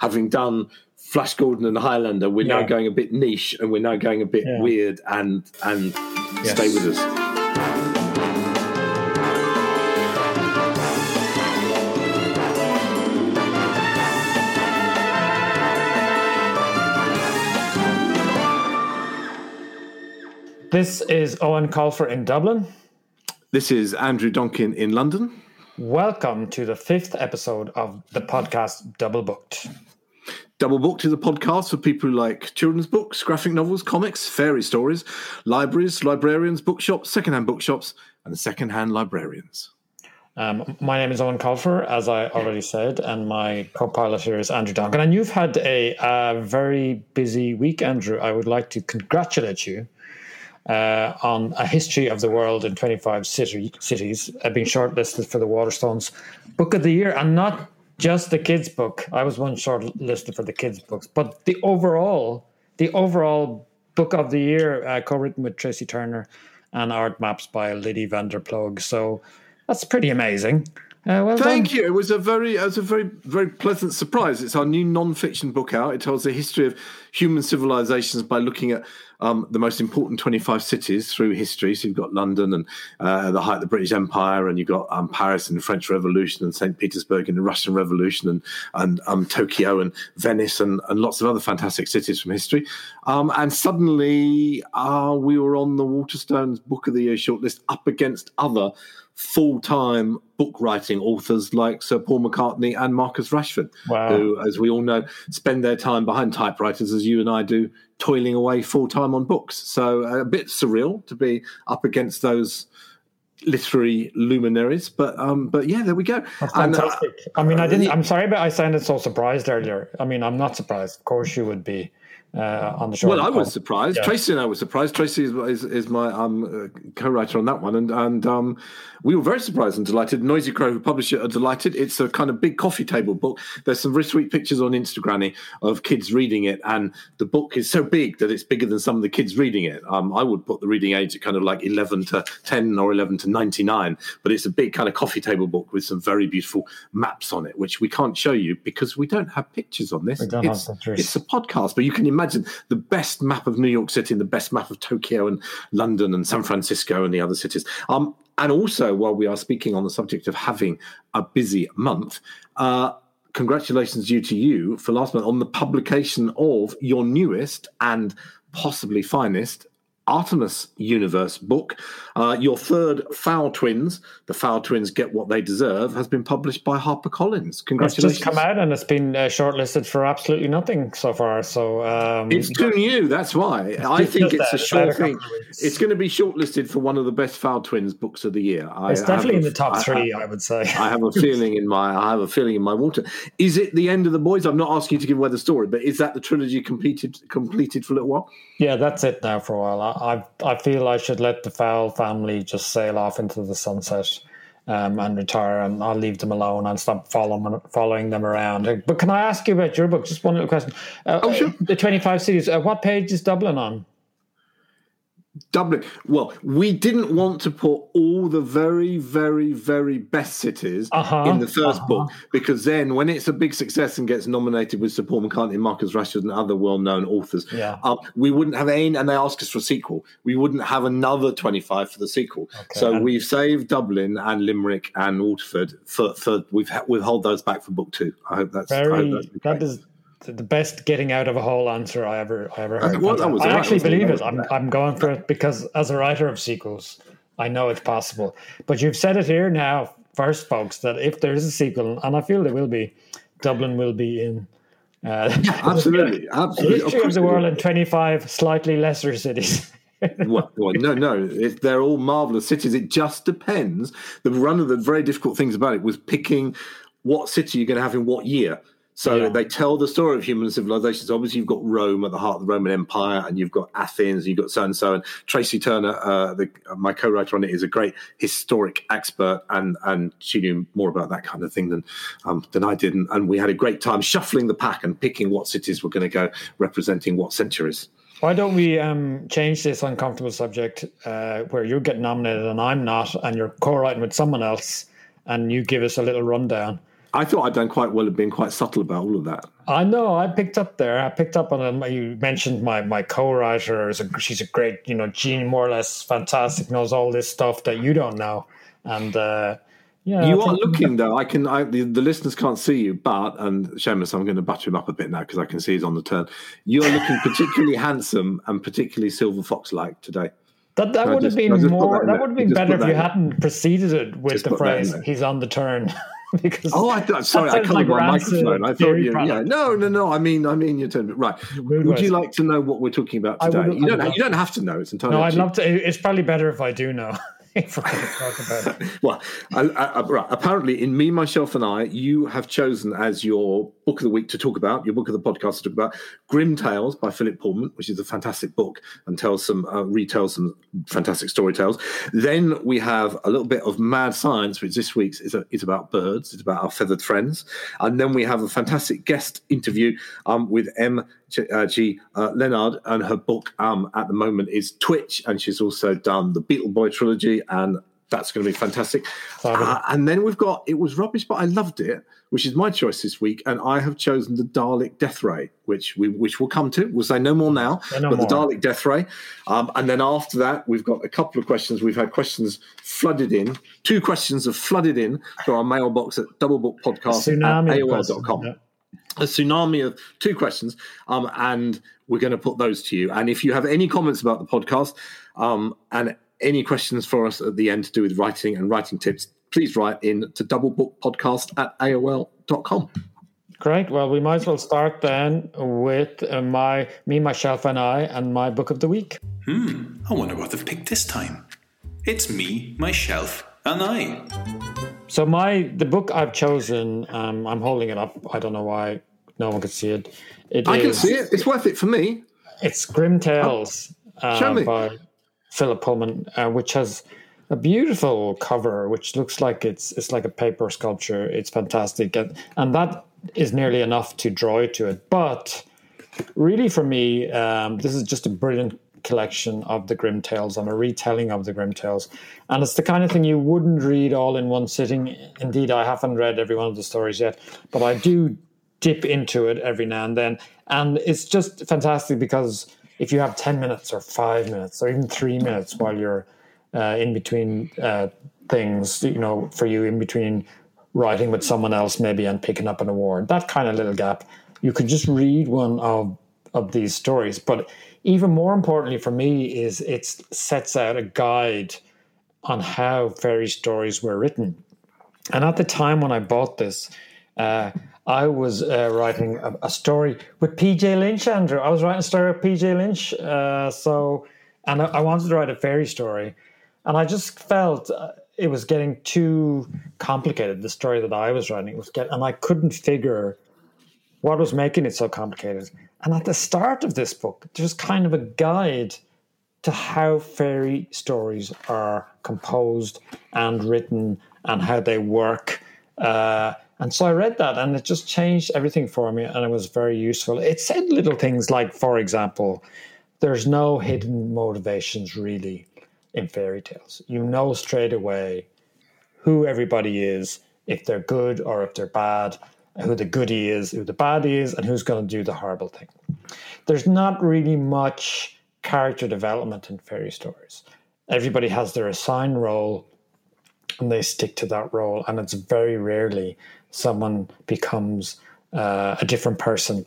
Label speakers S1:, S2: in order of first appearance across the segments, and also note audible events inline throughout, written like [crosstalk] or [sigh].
S1: having done Flash Gordon and Highlander, we're yeah. now going a bit niche and we're now going a bit yeah. weird and and yes. stay with us.
S2: This is Eoin Colfer in Dublin.
S1: This is Andrew Donkin in London.
S2: Welcome to the fifth episode of the podcast Double Booked.
S1: Double Booked is a podcast for people who like children's books, graphic novels, comics, fairy stories, libraries, librarians, bookshops, secondhand bookshops, and secondhand librarians.
S2: Um, my name is Eoin Colfer, as I already said, and my co-pilot here is Andrew Donkin. And you've had a, a very busy week, Andrew. I would like to congratulate you uh, on a history of the world in 25 city, cities, uh, being shortlisted for the Waterstones Book of the Year, and not just the kids' book. I was one shortlisted for the kids' books, but the overall, the overall Book of the Year, uh, co-written with Tracy Turner, and art maps by Liddy van der Ploeg. So that's pretty amazing.
S1: Uh, well Thank done. you. It was a very, it was a very, very pleasant surprise. It's our new non-fiction book out. It tells the history of human civilizations by looking at um, the most important 25 cities through history. So you've got London and uh, the height of the British Empire, and you've got um, Paris and the French Revolution, and St. Petersburg and the Russian Revolution, and, and um, Tokyo and Venice, and, and lots of other fantastic cities from history. Um, and suddenly uh, we were on the Waterstones Book of the Year shortlist up against other full time book writing authors like Sir Paul McCartney and Marcus Rashford, wow. who, as we all know, spend their time behind typewriters as you and I do, toiling away full time on books. So a bit surreal to be up against those literary luminaries. But um, but yeah, there we go.
S2: That's fantastic. And, uh, I mean, I didn't. I'm sorry, but I sounded so surprised earlier. I mean, I'm not surprised. Of course, you would be uh, on the show.
S1: Well, I was surprised. Yeah. Tracy and I were surprised. Tracy is, is, is my um, uh, co-writer on that one, and and um, we were very surprised and delighted. Nosy Crow, who published it, are delighted. It's a kind of big coffee table book. There's some very sweet pictures on Instagram of kids reading it, and the book is so big that it's bigger than some of the kids reading it. Um, I would put the reading age at kind of like 11 to 10 or 11 to 99, but it's a big kind of coffee table book with some very beautiful maps on it, which we can't show you because we don't have pictures on this. It's, it's a podcast, but you can imagine the best map of New York City and the best map of Tokyo and London and San Francisco and the other cities. Um, and also, while we are speaking on the subject of having a busy month, uh, congratulations due to you for last month on the publication of your newest and possibly finest Artemis Universe book. Uh, your third Fowl Twins, The Fowl Twins Get What They Deserve, has been published by HarperCollins. Congratulations.
S2: It's just come out and it's been uh, shortlisted for absolutely nothing so far. So um,
S1: It's too new, that's why. I think it's a short thing. It's going to be shortlisted for one of the best Fowl Twins books of the year.
S2: It's I, definitely I in the top I, three, I, would say.
S1: I have a feeling in my I have a feeling in my water. Is it the end of the boys? I'm not asking you to give away the story, but is that the trilogy completed completed for a little while?
S2: Yeah, that's it now for a while. I I feel I should let the Fowl family just sail off into the sunset um, and retire, and I'll leave them alone and stop following following them around. But can I ask you about your book? Just one little question. Uh, oh, sure. The twenty five cities. Uh, what page is Dublin on?
S1: Dublin. Well, we didn't want to put all the very, very, very best cities uh-huh, in the 1st uh-huh. book because then, when it's a big success and gets nominated with Sir Paul McCartney, Marcus Rashford, and other well-known authors, yeah. Um, we wouldn't have any. And they asked us for a sequel. We wouldn't have another twenty-five for the sequel. Okay. So and we've saved Dublin and Limerick and Waterford for for we've withhold those back for book two. I hope that's
S2: very. Hope that's that is the best getting out of a whole answer I ever I ever heard. Well, I actually believe it. I'm I'm going for it because as a writer of sequels, I know it's possible. But you've said it here now, first, folks, that if there is a sequel, and I feel there will be, Dublin will be in.
S1: Uh, yeah, absolutely, [laughs] absolutely.
S2: History of, of the world in 25 slightly lesser cities.
S1: well, well, no, no, it, they're all marvelous cities. It just depends. The one of the very difficult things about it was picking what city you're going to have in what year. So yeah. they tell the story of human civilizations. Obviously, you've got Rome at the heart of the Roman Empire, and you've got Athens, and you've got so and so. And Tracy Turner, uh, the, uh, my co-writer on it, is a great historic expert, and and she knew more about that kind of thing than um, than I did. And, and we had a great time shuffling the pack and picking what cities were going to go representing what centuries.
S2: Why don't we um, change this uncomfortable subject uh, where you're getting nominated and I'm not, and you're co-writing with someone else, and you give us a little rundown
S1: I thought I'd done quite well at being quite subtle about all of that.
S2: I know. I picked up there. I picked up on it. You mentioned my my co-writer. Is a, she's a great, you know, Jean, more or less fantastic. Knows all this stuff that you don't know, and uh, yeah.
S1: You are looking though. I can. I, the, the, listeners can't see you, but and Seamus, I'm going to butter him up a bit now because I can see he's on the turn. You are looking [laughs] particularly handsome and particularly silver fox like today.
S2: That that would have been more. That, that would have been better if you hadn't preceded it with just the phrase "he's on the turn." [laughs] [laughs]
S1: because oh, I thought sorry, I covered my microphone. I thought you, yeah, no, no, no. I mean, I mean, your turn. Right. Would you like to know what we're talking about today? Would, you don't. You don't have to know. It's entirely.
S2: No, I'd love to. It's probably better if I do know. [laughs] [laughs] [laughs]
S1: well, I, I, right, apparently, in Me, Myself, and I, you have chosen as your book of the week to talk about, your book of the podcast to talk about, Grimm Tales by Philip Pullman, which is a fantastic book and tells some, uh, retells some fantastic story tales. Then we have a little bit of Mad Science, which this week's is, a, is about birds, it's about our feathered friends. And then we have a fantastic guest interview um, with M. Uh, G. Uh, Leonard, and her book um, at the moment is Twitch, and she's also done the Beetle Boy trilogy, and that's going to be fantastic. Uh, and then we've got It Was Rubbish, but I Loved It, which is my choice this week, and I have chosen the Dalek Death Ray, which we which we'll come to. We'll say no more now, no but more. the Dalek Death Ray. Um, and then after that, we've got a couple of questions. We've had questions flooded in. Two questions have flooded in to our mailbox at doublebookpodcast at AOL.com. Yeah a tsunami of two questions, um, and we're going to put those to you. And if you have any comments about the podcast um, and any questions for us at the end to do with writing and writing tips, please write in to doublebookpodcast at AOL.com.
S2: Great. Well, we might as well start then with uh, my me, myself, and I, and my book of the week.
S3: Hmm. I wonder what they've picked this time. It's me, myself, and I.
S2: So my the book I've chosen, um, I'm holding it up. I don't know why no one can see it.
S1: it I is, can see it. It's worth it for me.
S2: It's Grimm Tales uh, by Philip Pullman, uh, which has a beautiful cover, which looks like it's it's like a paper sculpture. It's fantastic, and, and that is nearly enough to draw you to it. But really, for me, um, this is just a brilliant collection of the Grimm Tales. I'm a retelling of the Grimm Tales. And it's the kind of thing you wouldn't read all in one sitting. Indeed, I haven't read every one of the stories yet, but I do dip into it every now and then. And it's just fantastic because if you have 10 minutes or five minutes or even three minutes while you're uh, in between uh, things, you know, for you in between writing with someone else maybe and picking up an award, that kind of little gap, you could just read one of, of these stories. But even more importantly for me is it sets out a guide on how fairy stories were written. And at the time when I bought this, uh, I was uh, writing a, a, story with PJ Lynch, Andrew. I was writing a story with PJ Lynch. Uh, so, and I, I, wanted to write a fairy story. And I just felt uh, it was getting too complicated, the story that I was writing. was get, and I couldn't figure what was making it so complicated. And at the start of this book, there's kind of a guide to how fairy stories are composed and written and how they work. Uh, and so I read that and it just changed everything for me and it was very useful. It said little things like, for example, there's no hidden motivations really in fairy tales. You know straight away who everybody is, if they're good or if they're bad, who the goody is, who the bad is, and who's going to do the horrible thing. There's not really much character development in fairy stories. Everybody has their assigned role and they stick to that role, and it's very rarely someone becomes uh, a different person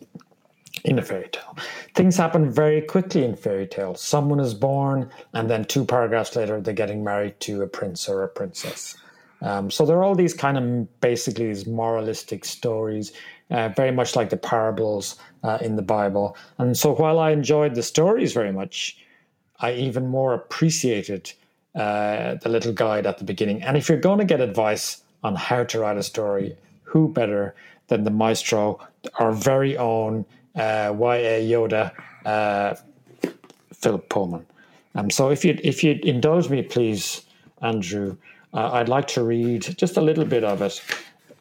S2: in a fairy tale. Things happen very quickly in fairy tales. Someone is born, and then two paragraphs later, they're getting married to a prince or a princess. Um, so there are all these kind of basically these moralistic stories, uh, very much like the parables uh, in the Bible. And so while I enjoyed the stories very much, I even more appreciated uh, the little guide at the beginning. And if you're going to get advice on how to write a story, who better than the maestro, our very own uh, YA Yoda, uh, Philip Pullman? Um, so if you if you indulge me, please, Andrew, uh, I'd like to read just a little bit of it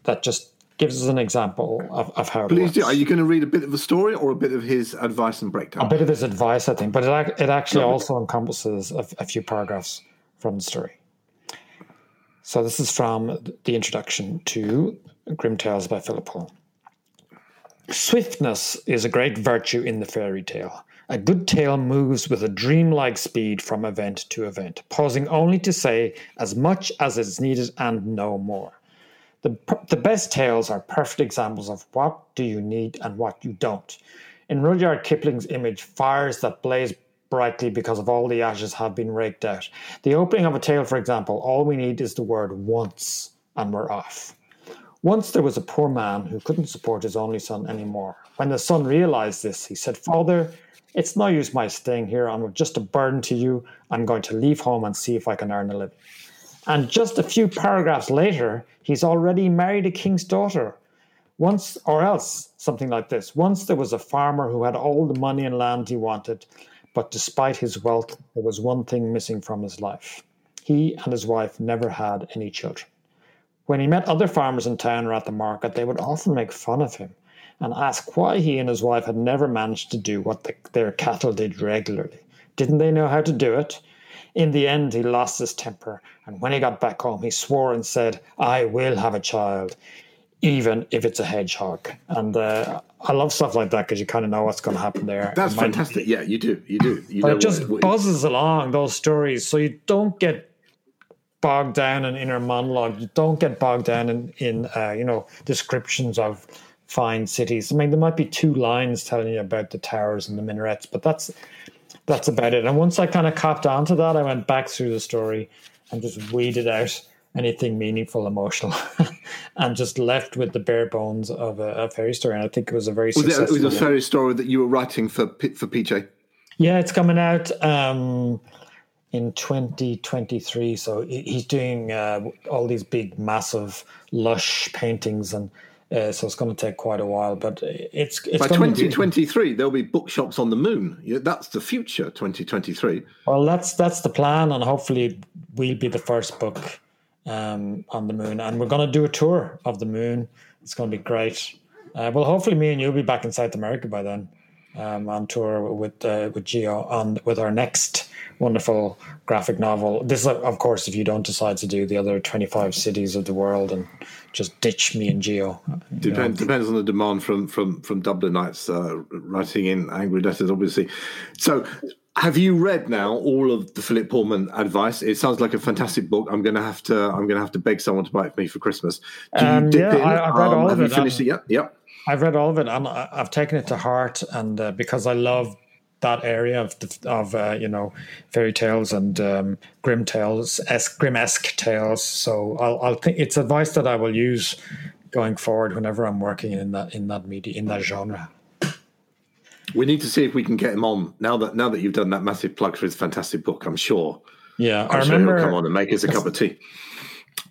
S2: that just gives us an example of, of how
S1: Please do. Are you going to read a bit of the story or a bit of his advice and breakdown?
S2: A bit of his advice, I think, but it, it actually also encompasses a, a few paragraphs from the story. So this is from the introduction to Grimm Tales by Philip Pullman. Swiftness is a great virtue in the fairy tale. A good tale moves with a dreamlike speed from event to event, pausing only to say as much as is needed and no more. The, the best tales are perfect examples of what do you need and what you don't. In Rudyard Kipling's image, fires that blaze brightly because of all the ashes have been raked out. The opening of a tale, for example, all we need is the word once and we're off. Once there was a poor man who couldn't support his only son anymore. When the son realized this, he said, Father, it's no use my staying here. I'm just a burden to you. I'm going to leave home and see if I can earn a living. And just a few paragraphs later, he's already married a king's daughter. Once, or else, something like this. Once there was a farmer who had all the money and land he wanted, but despite his wealth, there was one thing missing from his life. He and his wife never had any children. When he met other farmers in town or at the market, they would often make fun of him and ask why he and his wife had never managed to do what the, their cattle did regularly. Didn't they know how to do it? In the end, he lost his temper, and when he got back home, he swore and said, I will have a child, even if it's a hedgehog. And uh, I love stuff like that because you kind of know what's going to happen there.
S1: That's fantastic. Yeah, you do. You do. You
S2: but it just buzzes along those stories, so you don't get bogged down in inner monologue. You don't get bogged down in, in uh, you know, descriptions of fine cities. I mean, there might be two lines telling you about the towers and the minarets, but that's that's about it. And once I kind of copped onto that, I went back through the story and just weeded out anything meaningful, emotional, [laughs] and just left with the bare bones of a, a fairy story. And I think it was a very
S1: was
S2: successful.
S1: It, was a fairy story that you were writing for for PJ.
S2: Yeah, it's coming out. Um, in 2023. So he's doing uh, all these big, massive, lush paintings, and uh, so it's going to take quite a while. But it's, it's
S1: by 2023 be... there'll be bookshops on the moon. Yeah, that's the future. 2023.
S2: Well, that's that's the plan, and hopefully we'll be the first book um, on the moon, and we're going to do a tour of the moon. It's going to be great. Uh, well, hopefully, me and you'll be back in South America by then um, on tour with uh, with Gio on with our next wonderful graphic novel. This is, of course, if you don't decide to do the other twenty five cities of the world and just ditch me and Gio.
S1: Depends depends on the demand from from from Dublinites uh, writing in angry letters, obviously. So. Have you read now all of the Philip Pullman advice? It sounds like a fantastic book. I'm going to have to. I'm going to have to beg someone to buy it for me for Christmas.
S2: Do you um, dip yeah, in? I, have read um, all of
S1: it. You finished um, it yet? Yep.
S2: I've read all of it, and I've taken it to heart, and uh, because I love that area of the, of uh, you know fairy tales and um, grim tales, es- grim esque tales. So I'll, I'll think it's advice that I will use going forward whenever I'm working in that in that media in that genre.
S1: We need to see if we can get him on now that now that you've done that massive plug for his fantastic book. I'm sure.
S2: Yeah,
S1: I'm i remember. Sure come on and make us a cup of tea.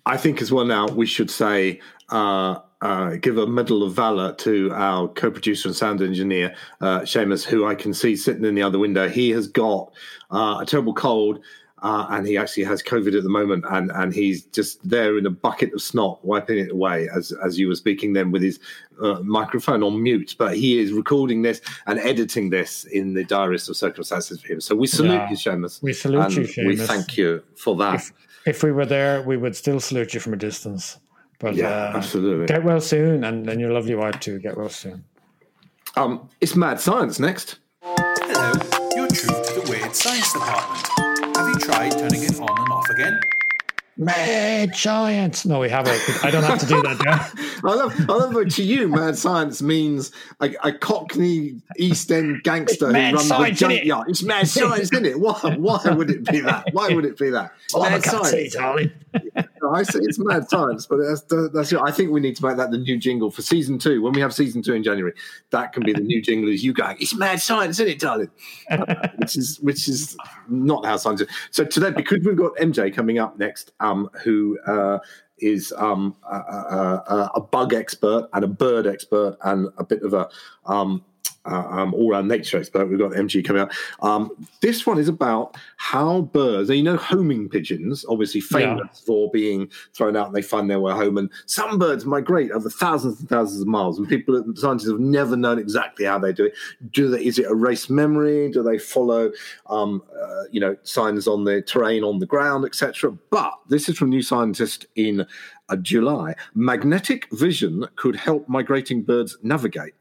S1: I think as well. Now we should say. Uh, uh, give a medal of valor to our co-producer and sound engineer uh, Seamus, who I can see sitting in the other window. He has got uh, a terrible cold, uh, and he actually has COVID at the moment, and and he's just there in a bucket of snot, wiping it away as as you were speaking then with his uh, microphone on mute. But he is recording this and editing this in the direst of circumstances for him. So we salute yeah, you, Seamus.
S2: We salute you, Seamus.
S1: We thank you for that.
S2: If, if we were there, we would still salute you from a distance. But
S1: yeah, uh, absolutely.
S2: Get well soon, and, and your lovely wife too. Get well soon.
S1: Um, it's Mad Science next.
S3: Hello, you're true to the Weird Science Department. Have you tried turning it on and off again?
S2: Mad science. No, we haven't. I don't have to do that. Yeah. [laughs]
S1: I love. I love that to you, mad science means a, a Cockney East End gangster who runs a junkyard. It? It's mad science, isn't it? Why? Why would it be that? Why would it be that? [laughs]
S2: Well, mad science, tea, darling.
S1: I say it's mad science, but that's that's. I think we need to make that the new jingle for season two. When we have season two in January, that can be the new jingle. Is you going? It's mad science, isn't it, darling? [laughs] which is which is not how science. Is. So today, because we've got MG coming up next, um, who uh, is um, a, a, a, bug expert and a bird expert and a bit of a um, uh, um, all our nature expert. We've got MG coming out. Um, this one is about how birds, you know, homing pigeons, obviously famous yeah. for being thrown out and they find their way home. And some birds migrate over thousands and thousands of miles, and people, scientists, have never known exactly how they do it. Do they? Is it a race memory? Do they follow, um, uh, you know, signs on the terrain on the ground, etc.? But this is from New Scientist in uh, July. Magnetic vision could help migrating birds navigate.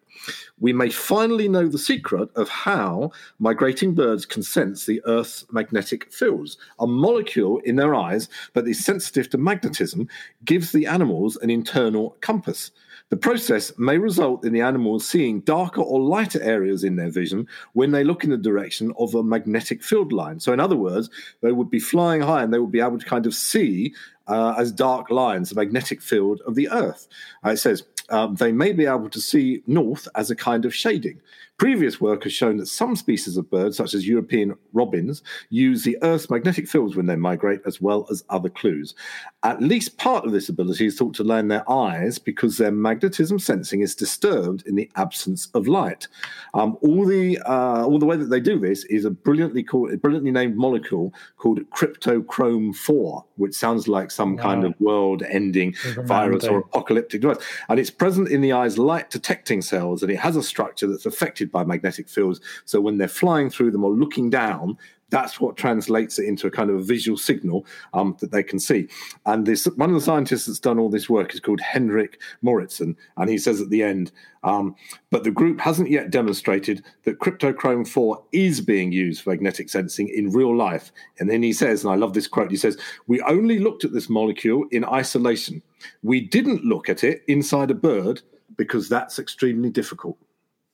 S1: We may finally know the secret of how migrating birds can sense the Earth's magnetic fields. A molecule in their eyes that is sensitive to magnetism gives the animals an internal compass. The process may result in the animals seeing darker or lighter areas in their vision when they look in the direction of a magnetic field line. So, in other words, they would be flying high and they would be able to kind of see uh, as dark lines the magnetic field of the Earth. Uh, it says um, they may be able to see north as a kind of shading. Previous work has shown that some species of birds, such as European robins, use the Earth's magnetic fields when they migrate, as well as other clues. At least part of this ability is thought to lie in their eyes because their magnetism sensing is disturbed in the absence of light. Um, all the uh, all the way that they do this is a brilliantly called, brilliantly named molecule called cryptochrome four, which sounds like some wow. kind of world-ending virus or apocalyptic device, and it's present in the eye's light detecting cells, and it has a structure that's affected by magnetic fields. So when they're flying through them or looking down, that's what translates it into a kind of a visual signal um, that they can see. And this one of the scientists that's done all this work is called Henrik Mouritsen, and he says at the end, um, but the group hasn't yet demonstrated that cryptochrome 4 is being used for magnetic sensing in real life. And then he says, and I love this quote, he says, We only looked at this molecule in isolation. We didn't look at it inside a bird because that's extremely difficult.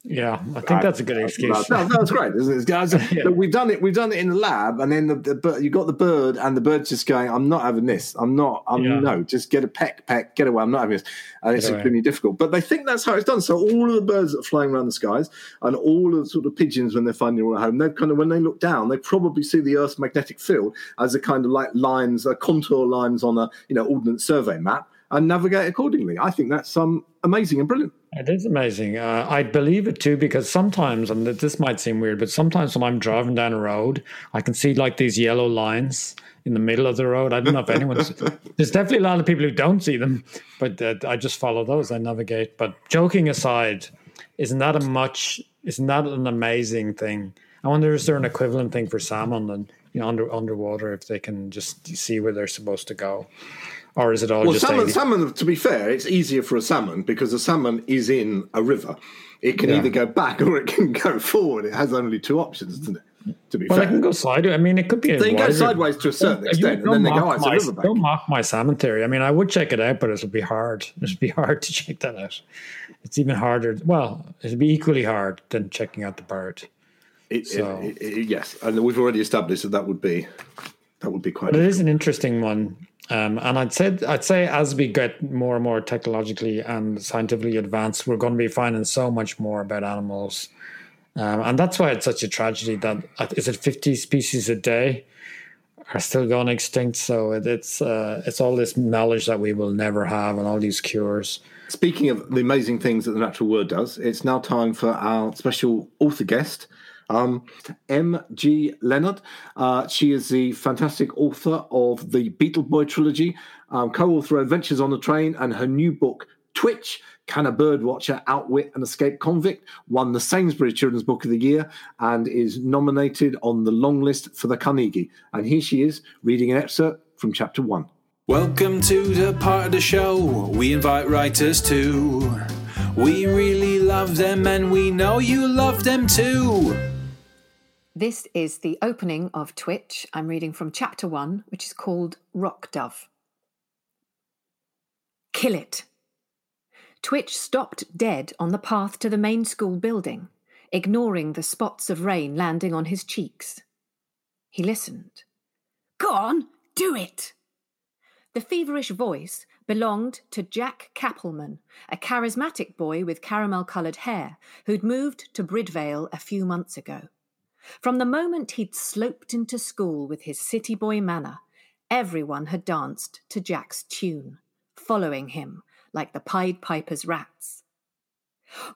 S2: Yeah, I think that's a good excuse.
S1: No, that's great. Guys, [laughs] yeah. We've done it. We've done it in the lab, and then the, the you got the bird, and the bird's just going. I'm not having this. I'm not. I'm yeah. no. Just get a peck, peck, get away. I'm not having this, and it's extremely difficult. But they think that's how it's done. So all of the birds that are flying around the skies, and all of the sort of pigeons when they're finding their way home, they kind of when they look down, they probably see the Earth's magnetic field as a kind of like lines, uh, contour lines on a you know ordnance survey map and navigate accordingly. I think that's um, amazing and brilliant.
S2: It is amazing. Uh, I believe it too because sometimes, and this might seem weird, but sometimes when I'm driving down a road, I can see like these yellow lines in the middle of the road. I don't know if anyone's. [laughs] there's definitely a lot of people who don't see them, but uh, I just follow those. I navigate. But joking aside, isn't that a much? Isn't that an amazing thing? I wonder is there an equivalent thing for salmon and you know under underwater if they can just see where they're supposed to go or is it all
S1: well,
S2: just
S1: salmon? Salmon, to be fair, it's easier for a salmon because a salmon is in a river. It can yeah. either go back [laughs] or it can go forward. It has only two options, doesn't it? To be
S2: well,
S1: fair,
S2: they can go sideways. I mean, it could be.
S1: They can go sideways to a certain oh, don't, extent, and then they go, "Oh, it's my, a riverbank."
S2: Don't mock my salmon theory. I mean, I would check it out, but it'll be hard. [laughs] It'll be hard to check that out. It's even harder. Well, it'll be equally hard than checking out the bird.
S1: It, so. It, it, yes, and we've already established that that would be that would be quite.
S2: But it is an interesting one um, and I'd say I'd say as we get more and more technologically and scientifically advanced, we're going to be finding so much more about animals, um, and that's why it's such a tragedy that uh, it fifty species a day are still going extinct. So it, it's uh, it's all this knowledge that we will never have, and all these cures.
S1: Speaking of the amazing things that the natural world does, it's now time for our special author guest. Um, M.G. Leonard. Uh, she is the fantastic author of the Beetle Boy trilogy, um, co author of Adventures on the Train, and her new book, Twitch Can a Birdwatcher Outwit an Escaped Convict? won the Sainsbury Children's Book of the Year and is nominated on the long list for the Carnegie. And here she is reading an excerpt from chapter one.
S3: Welcome to the part of the show we invite writers to. We really love them and we know you love them too.
S4: This is the opening of Twitch. I'm reading from chapter one, which is called Rock Dove. Kill it. Twitch stopped dead on the path to the main school building, ignoring the spots of rain landing on his cheeks. He listened. Go on, do it! The feverish voice belonged to Jack Kappelman, a charismatic boy with caramel coloured hair who'd moved to Bridvale a few months ago. From the moment he'd sloped into school with his city boy manner, everyone had danced to Jack's tune, following him like the Pied Piper's rats.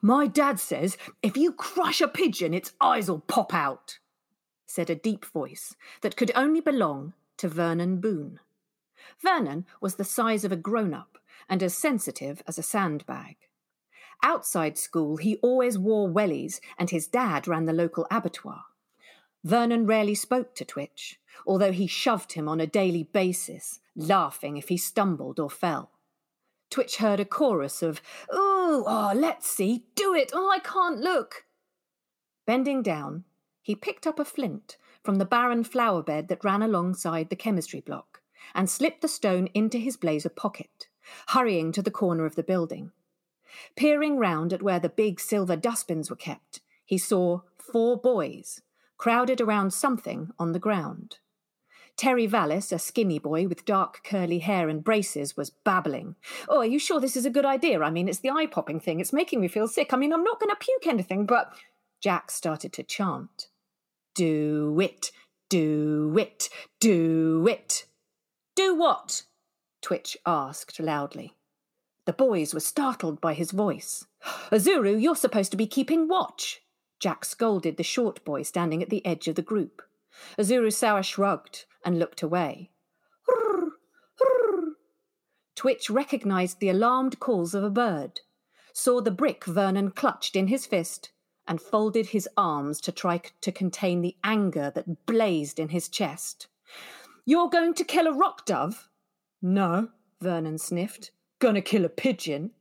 S4: My dad says if you crush a pigeon, its eyes'll pop out, said a deep voice that could only belong to Vernon Boone. Vernon was the size of a grown up and as sensitive as a sandbag. Outside school, he always wore wellies, and his dad ran the local abattoir. Vernon rarely spoke to Twitch, although he shoved him on a daily basis, laughing if he stumbled or fell. Twitch heard a chorus of, Ooh, oh, let's see, do it, oh, I can't look. Bending down, he picked up a flint from the barren flower bed that ran alongside the chemistry block and slipped the stone into his blazer pocket, hurrying to the corner of the building. Peering round at where the big silver dustbins were kept, he saw four boys crowded around something on the ground. Terry Vallis, a skinny boy with dark curly hair and braces, was babbling. Oh, are you sure this is a good idea? I mean, it's the eye popping thing. It's making me feel sick. I mean, I'm not going to puke anything, but. Jack started to chant. Do it, do it, do it. Do what? Twitch asked loudly. The boys were startled by his voice. Azuru, you're supposed to be keeping watch. Jack scolded the short boy standing at the edge of the group. Azuru Sour shrugged and looked away. Twitch recognized the alarmed calls of a bird, saw the brick Vernon clutched in his fist, and folded his arms to try to contain the anger that blazed in his chest. You're going to kill a rock dove? No, Vernon sniffed. Gonna kill a pigeon.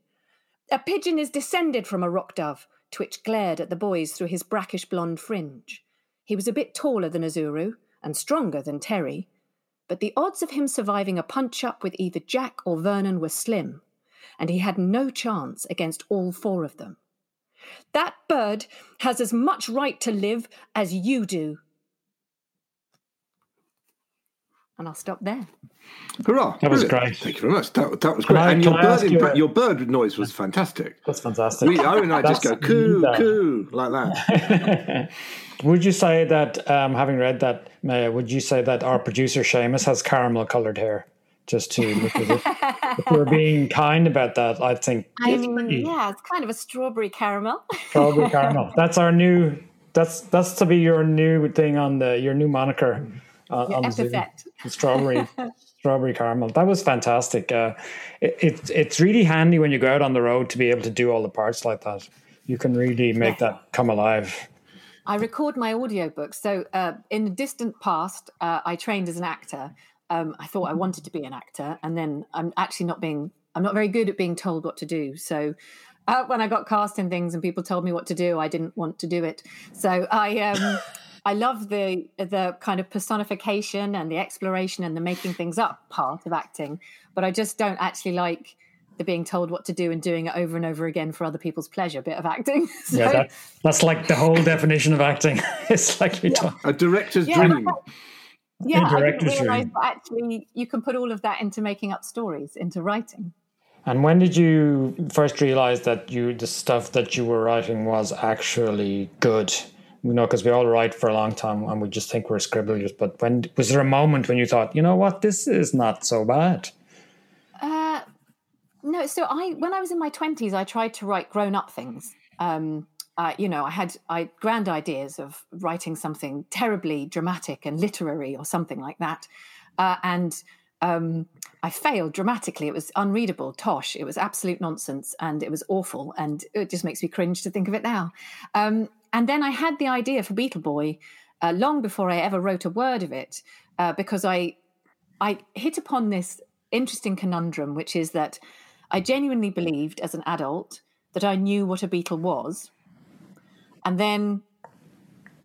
S4: A pigeon is descended from a rock dove. Twitch glared at the boys through his brackish blonde fringe. He was a bit taller than Azuru and stronger than Terry, but the odds of him surviving a punch up with either Jack or Vernon were slim, and he had no chance against all four of them. That bird has as much right to live as you do. And I'll stop there.
S1: Hurrah!
S2: That was
S1: Brilliant.
S2: great.
S1: Thank you very much. That, that was great.
S2: I-
S1: and your bird,
S2: you
S1: impre-
S2: a-
S1: your bird noise was fantastic.
S2: That's fantastic.
S1: We, Eoin and I just go coo
S2: neat,
S1: coo like that. [laughs]
S2: would you say that, um, having read that, Maya, would you say that our producer Seamus has caramel coloured hair? Just to look at it. if we're being kind about that, I think it's
S4: Um,
S2: pretty
S4: yeah, it's kind of a strawberry caramel. [laughs]
S2: strawberry caramel. That's our new. That's that's to be your new thing on the your new moniker on, on Zoom. Strawberry [laughs] strawberry caramel that was fantastic uh, it, it, it's really handy when you go out on the road to be able to do all the parts like that you can really make that come alive
S4: I record my audiobooks. So, uh, in the distant past, uh, I trained as an actor. Um, I thought I wanted to be an actor, and then I'm actually not being. I'm not very good at being told what to do. So, uh, when I got cast in things and people told me what to do, I didn't want to do it. So, I um, [laughs] I love the the kind of personification and the exploration and the making things up part of acting, but I just don't actually like the being told what to do and doing it over and over again for other people's pleasure bit of acting. [laughs] So,
S2: yeah that, that's like the whole definition of acting [laughs] it's like we talk
S1: A director's
S4: Yeah.
S1: dream.
S4: yeah, I didn't realize
S2: dream.
S4: that actually you can put all of that into making up stories, into writing.
S2: and when did you first realize that you the stuff that you were writing was actually good you know because we all write for a long time and we just think we're scribblers but when was there a moment when you thought you know what? This is not so bad?
S4: Uh, no, so I when I was in my twenties, I tried to write grown up things. Um, uh, you know, I had I grand ideas of writing something terribly dramatic and literary or something like that, uh, and um, I failed dramatically. It was unreadable, tosh. It was absolute nonsense, and it was awful. And it just makes me cringe to think of it now. Um, and then I had the idea for Beetle Boy uh, long before I ever wrote a word of it, uh, because I I hit upon this interesting conundrum, which is that I genuinely believed as an adult that I knew what a beetle was. And then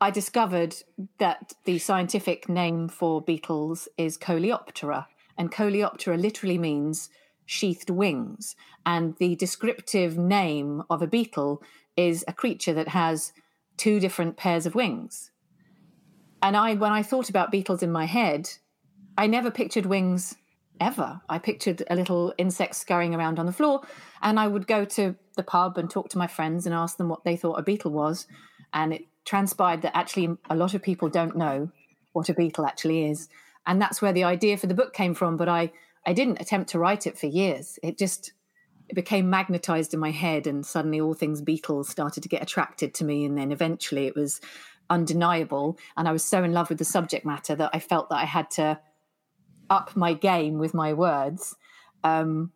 S4: I discovered that the scientific name for beetles is Coleoptera. And Coleoptera literally means sheathed wings. And the descriptive name of a beetle is a creature that has two different pairs of wings. And I, when I thought about beetles in my head, I never pictured wings ever. I pictured a little insect scurrying around on the floor, and I would go to the pub and talk to my friends and ask them what they thought a beetle was. And it transpired that actually a lot of people don't know what a beetle actually is. And that's where the idea for the book came from. But I, I didn't attempt to write it for years. It just it became magnetized in my head, and suddenly all things beetles started to get attracted to me. And then eventually it was undeniable. And I was so in love with the subject matter that I felt that I had to up my game with my words um,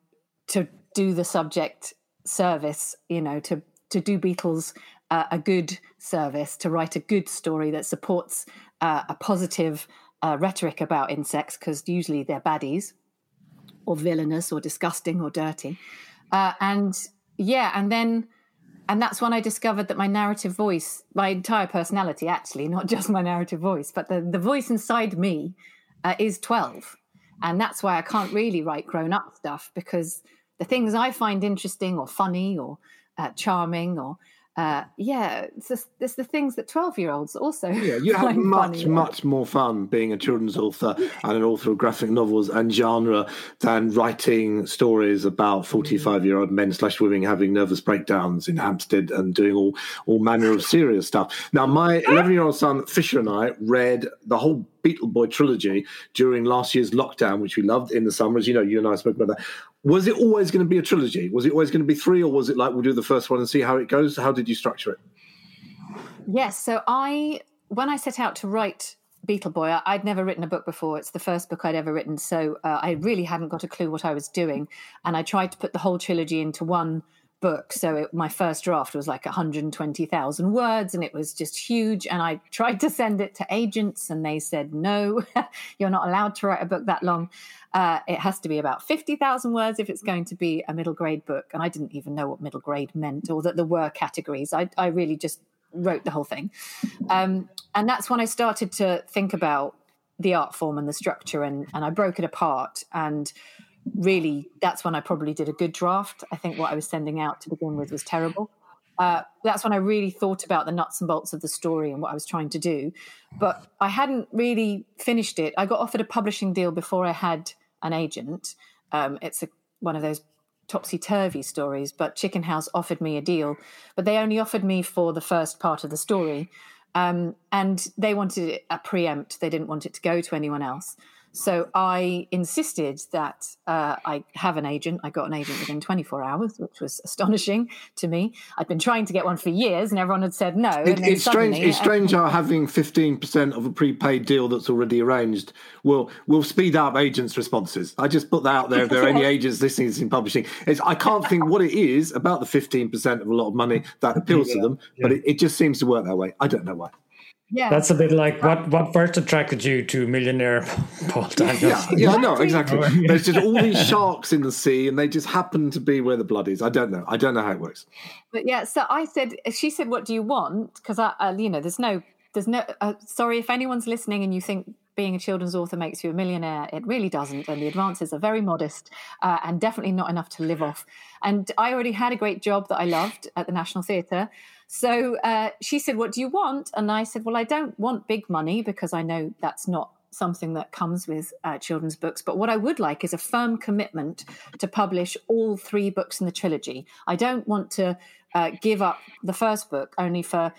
S4: to do the subject service, you know, to to do beetles uh, a good service, to write a good story that supports uh, a positive uh, rhetoric about insects, because usually they're baddies. or villainous or disgusting or dirty. Uh, and yeah, and then and that's when I discovered that my narrative voice, my entire personality, actually, not just my narrative voice, but the, the voice inside me uh, is 12. And that's why I can't really write grown up stuff because the things I find interesting or funny or uh, charming or uh, yeah, it's, just, it's the things that 12 year olds also.
S1: Yeah, [laughs] you have much, funny, much more fun being a children's author and an author of graphic novels and genre than writing stories about 45 year old men slash women having nervous breakdowns in Hampstead and doing all, all manner of serious stuff. Now, my [laughs] 11 year old son, Fisher, and I read the whole Beetle Boy trilogy during last year's lockdown, which we loved in the summer. As you know, you and I spoke about that. Was it always going to be a trilogy? Was it always going to be three, or was it like we'll do the first one and see how it goes? How did you structure it?
S4: Yes. So I, when I set out to write Beetle Boy, I'd never written a book before. It's the first book I'd ever written, so uh, I really hadn't got a clue what I was doing, and I tried to put the whole trilogy into one book. So it, my first draft was like 120,000 words and it was just huge. And I tried to send it to agents and they said, no, [laughs] you're not allowed to write a book that long. Uh, it has to be about 50,000 words if it's going to be a middle grade book. And I didn't even know what middle grade meant or that there were categories. I, I really just wrote the whole thing. Um, and that's when I started to think about the art form and the structure and, and I broke it apart and really that's when I probably did a good draft. I think what I was sending out to begin with was terrible. Uh, that's when I really thought about the nuts and bolts of the story and what I was trying to do. But I hadn't really finished it. I got offered a publishing deal before I had an agent. Um, it's a, one of those topsy turvy stories, but Chicken House offered me a deal, but they only offered me for the first part of the story. Um, and they wanted a preempt, they didn't want it to go to anyone else. So I insisted that uh, I have an agent. I got an agent within 24 hours, which was astonishing to me. I'd been trying to get one for years, and everyone had said no.
S1: It, it's strange. It's strange how having 15% of a prepaid deal that's already arranged will will speed up agents' responses. I just put that out there. If there are any [laughs] agents listening to this in publishing, it's, I can't think what it is about the 15% of a lot of money that appeals yeah, to them, yeah. but it, it just seems to work that way. I don't know why.
S2: Yeah, that's a bit like what what first attracted you to millionaire [laughs] Paul Daniels.
S1: Yeah, yeah, I know [laughs] exactly. There's just all these sharks in the sea, and they just happen to be where the blood is. I don't know. I don't know how it works.
S4: But yeah, so I said, she said, "What do you want?" Because I, I, you know, there's no, there's no. Uh, sorry if anyone's listening and you think being a children's author makes you a millionaire. It really doesn't, and the advances are very modest uh, and definitely not enough to live off. And I already had a great job that I loved at the National Theatre. So uh, she said, What do you want? And I said, Well, I don't want big money because I know that's not something that comes with uh, children's books. But what I would like is a firm commitment to publish all three books in the trilogy. I don't want to uh, give up the first book only for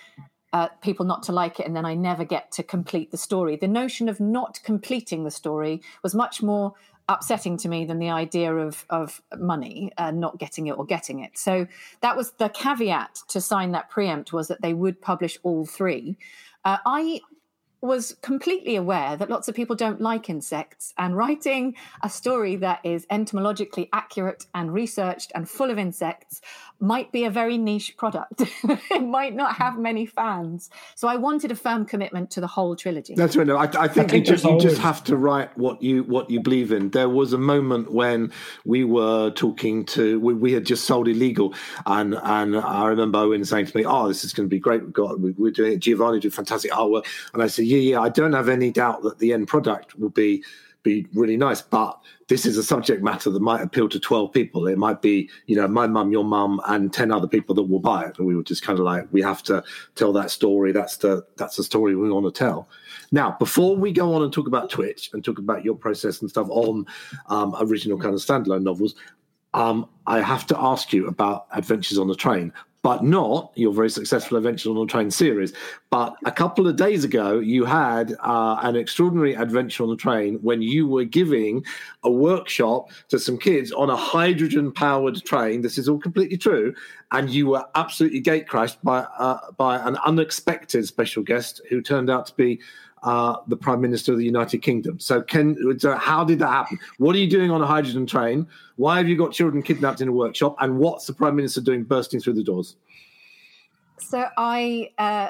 S4: uh, people not to like it and then I never get to complete the story. The notion of not completing the story was much more upsetting to me than the idea of of money uh, not getting it or getting it. So that was the caveat to sign that preempt was that they would publish all three. Uh, I was completely aware that lots of people don't like insects, and writing a story that is entomologically accurate and researched and full of insects might be a very niche product. [laughs] it might not have many fans. So I wanted a firm commitment to the whole trilogy.
S1: That's right. No, I, I, think, I think you, just, you just have to write what you what you believe in. There was a moment when we were talking to we, we had just sold illegal, and and I remember Eoin saying to me, "Oh, this is going to be great. We've got we're doing it. Giovanni do fantastic artwork," and I said, "Yeah, yeah. I don't have any doubt that the end product will be." be really nice. But this is a subject matter that might appeal to 12 people. It might be, you know, my mum, your mum, and 10 other people that will buy it. And we were just kind of like, we have to tell that story. That's the that's the story we want to tell. Now, before we go on and talk about Twitch and talk about your process and stuff on um, original kind of standalone novels, um, I have to ask you about Adventures on the Train but not your very successful Adventure on the Train series. But a couple of days ago, you had uh, an extraordinary adventure on the train when you were giving a workshop to some kids on a hydrogen powered train. This is all completely true. And you were absolutely gate crashed by, uh, by an unexpected special guest who turned out to be uh, the Prime Minister of the United Kingdom. So, Ken, so how did that happen? What are you doing on a hydrogen train? Why have you got children kidnapped in a workshop? And what's the Prime Minister doing bursting through the doors?
S4: So, I uh,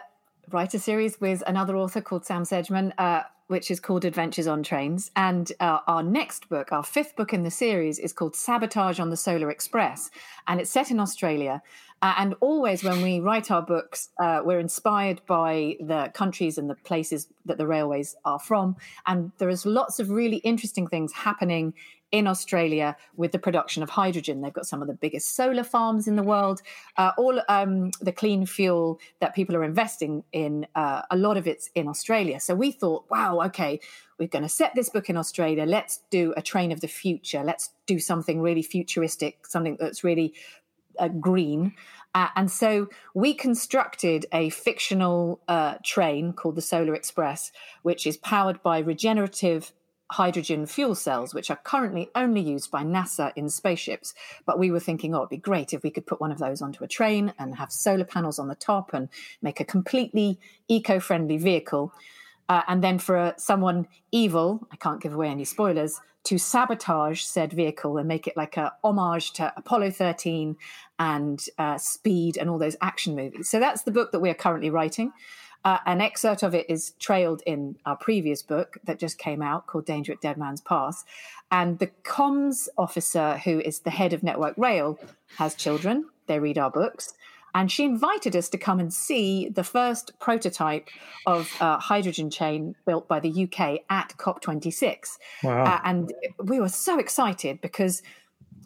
S4: write a series with another author called Sam Sedgman, uh, which is called Adventures on Trains. And uh, our next book, our fifth book in the series, is called Sabotage on the Solar Express. And it's set in Australia. Uh, and always when we write our books, uh, we're inspired by the countries and the places that the railways are from. And there is lots of really interesting things happening in Australia with the production of hydrogen. They've got some of the biggest solar farms in the world. Uh, all um, the clean fuel that people are investing in, uh, a lot of it's in Australia. So we thought, wow, okay, we're going to set this book in Australia. Let's do a train of the future. Let's do something really futuristic, something that's really uh, green. Uh, and so we constructed a fictional uh, train called the Solar Express, which is powered by regenerative hydrogen fuel cells, which are currently only used by NASA in spaceships. But we were thinking, oh, it'd be great if we could put one of those onto a train and have solar panels on the top and make a completely eco friendly vehicle. Uh, and then for uh, someone evil, I can't give away any spoilers, to sabotage said vehicle and make it like a homage to Apollo 13 and uh, Speed and all those action movies. So that's the book that we are currently writing. Uh, an excerpt of it is trailed in our previous book that just came out called Danger at Dead Man's Pass. And the comms officer, who is the head of Network Rail, has children. They read our books. And she invited us to come and see the first prototype of a hydrogen chain built by the UK at COP26. Wow. Uh, and we were so excited because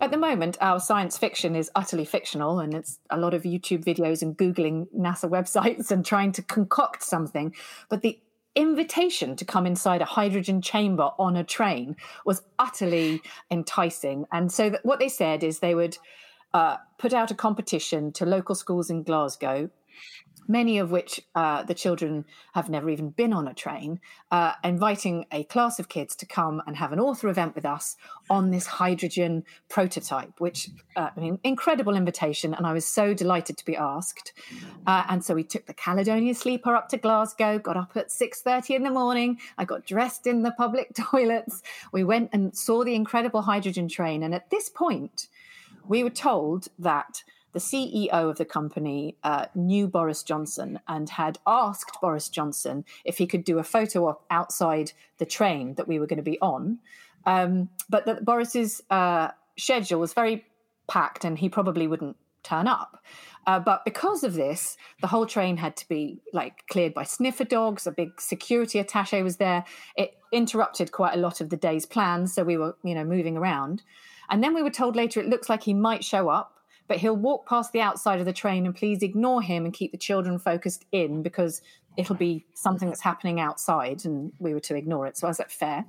S4: at the moment, our science fiction is utterly fictional, and it's a lot of YouTube videos and Googling NASA [laughs] websites and trying to concoct something. But the invitation to come inside a hydrogen chamber on a train was utterly enticing. And so, what they said is they would uh, put out a competition to local schools in Glasgow many of which uh, the children have never even been on a train, uh, inviting a class of kids to come and have an author event with us on this hydrogen prototype, which uh, I mean, incredible invitation, and I was so delighted to be asked. Uh, and so we took the Caledonia sleeper up to Glasgow, got up at six thirty in the morning. I got dressed in the public [laughs] toilets. We went and saw the incredible hydrogen train, and at this point, we were told that the CEO of the company uh, knew Boris Johnson and had asked Boris Johnson if he could do a photo op outside the train that we were going to be on. Um, but that Boris's uh, schedule was very packed and he probably wouldn't turn up. Uh, but because of this, the whole train had to be like cleared by sniffer dogs. A big security attaché was there. It interrupted quite a lot of the day's plans, so we were, you know, moving around. And then we were told later it looks like he might show up but he'll walk past the outside of the train and please ignore him and keep the children focused in because it'll be something that's happening outside and we were to ignore it. So I was fair.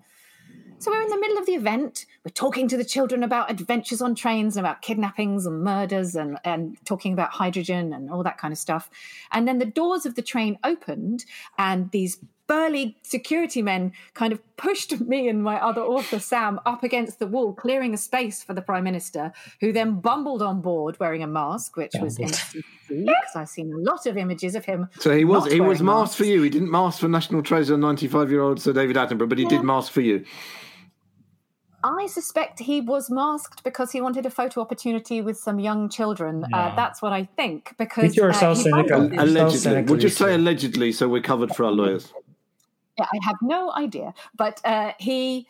S4: So we're in the middle of the event. We're talking to the children about adventures on trains and about kidnappings and murders and, and talking about hydrogen and all that kind of stuff. And then the doors of the train opened and these burly security men kind of pushed [laughs] me and my other author, Sam, up against the wall, clearing a space for the Prime Minister, who then bumbled on board wearing a mask, which was interesting because I've seen a lot of images of him.
S1: So he was he was masked for you. He didn't mask for National Treasure, 95 year old Sir David Attenborough, but he yeah. did mask for you.
S4: I suspect he was masked because he wanted a photo opportunity with some young children. Uh, yeah. Uh, that's what I think. Because uh,
S1: allegedly, we'll just say allegedly, so we're covered for our lawyers.
S4: Yeah, I have no idea. But uh, he,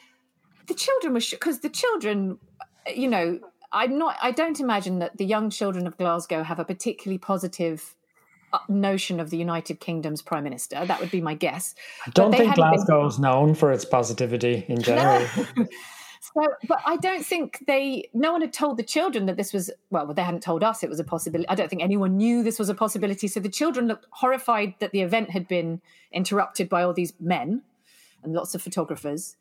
S4: the children were because the children, you know, I'm not. I don't imagine that the young children of Glasgow have a particularly positive uh, notion of the United Kingdom's prime minister. That would be my guess.
S2: I don't think Glasgow is been... known for its positivity in [laughs] general. No. [laughs]
S4: So, but I don't think they. No one had told the children that this was. Well, they hadn't told us it was a possibility. I don't think anyone knew this was a possibility. So the children looked horrified that the event had been interrupted by all these men and lots of photographers.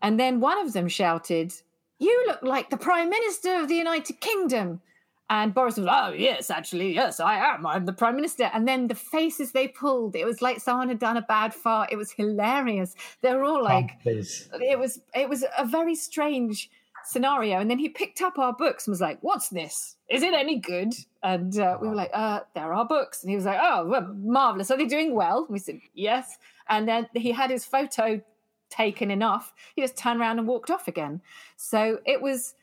S4: And then one of them shouted, "You look like the Prime Minister of the United Kingdom." And Boris was, oh, yes, actually, yes, I am. I'm the prime minister. And then the faces they pulled, it was like someone had done a bad fart. It was hilarious. They were all like, oh, it was, it was a very strange scenario. And then he picked up our books and was like, what's this? Is it any good? And uh, we were like, uh, there are books. And he was like, oh, well, marvelous. Are they doing well? We said, yes. And then he had his photo taken enough. He just turned around and walked off again. So it was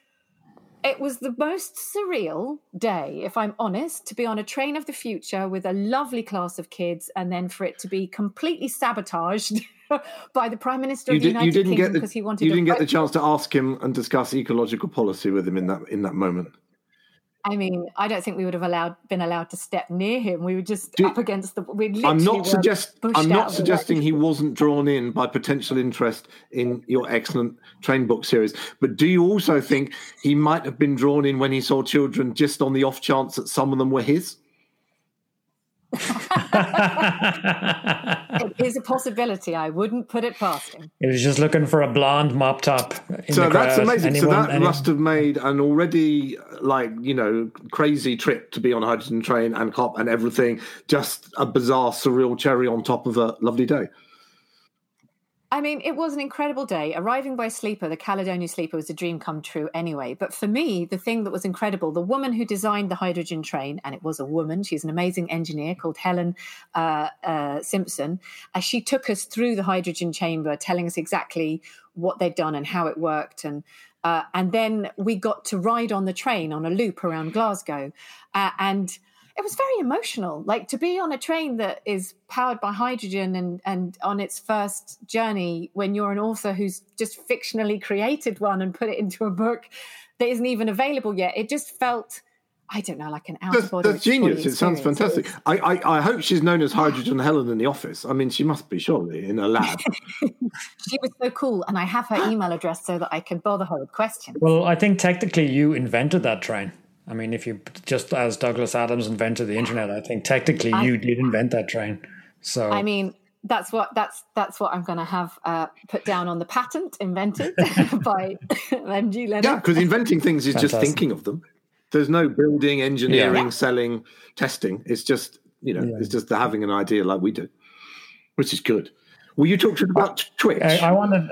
S4: it was the most surreal day, if I'm honest, to be on a train of the future with a lovely class of kids and then for it to be completely sabotaged [laughs] by the Prime Minister
S1: You,
S4: of the
S1: did,
S4: United Kingdom because he wanted
S1: you
S4: to
S1: didn't get the chance to ask him and discuss ecological policy with him in that in that moment.
S4: I mean, I don't think we would have allowed been allowed to step near him. We were just
S1: Do-
S4: up against the. We
S1: I'm not suggest I'm not suggesting he wasn't drawn in by potential interest in your excellent train book series, but do you also think he might have been drawn in when he saw children just on the off chance that some of them were his?
S4: It is a possibility. I wouldn't put it past him.
S2: He was just looking for a blonde mop top. In
S1: So
S2: the
S1: that's
S2: crowd.
S1: amazing. so that
S2: any-
S1: must have made an already like you know crazy trip to be on a hydrogen train and cop and everything just a bizarre surreal cherry on top of a lovely day.
S4: I mean, it was an incredible day. Arriving by sleeper, the Caledonia sleeper, was a dream come true anyway. But for me, the thing that was incredible, the woman who designed the hydrogen train, and it was a woman, she's an amazing engineer called Helen uh, uh, Simpson, as she took us through the hydrogen chamber, telling us exactly what they'd done and how it worked. And uh, and then we got to ride on the train on a loop around Glasgow. Uh, and it was very emotional like to be on a train that is powered by hydrogen and and on its first journey when you're an author who's just fictionally created one and put it into a book that isn't even available yet it just felt i don't know like an out
S1: That's,
S4: of body
S1: that's genius. It sounds fantastic. I, I I hope she's known as Hydrogen Helen in the office. I mean, she must be surely in a lab. [laughs]
S4: she was so cool and i have her [gasps] email address so that i can bother her with questions
S2: Well, I think technically you invented that train. I mean, if you just as Douglas Adams invented the internet, I think technically
S4: I-
S2: you did invent that train. So
S4: i mean that's what that's that's what i'm going to have uh, put down on the patent invented [laughs] [laughs] by [laughs] mg leonard
S1: yeah, because inventing things is just thinking of them. There's no building, engineering,
S2: Yeah.
S1: selling, testing. It's just you know,
S2: Yeah.
S1: it's just having an idea like we do, which is good. Well, you talked about Twitch.
S2: I, I wanted.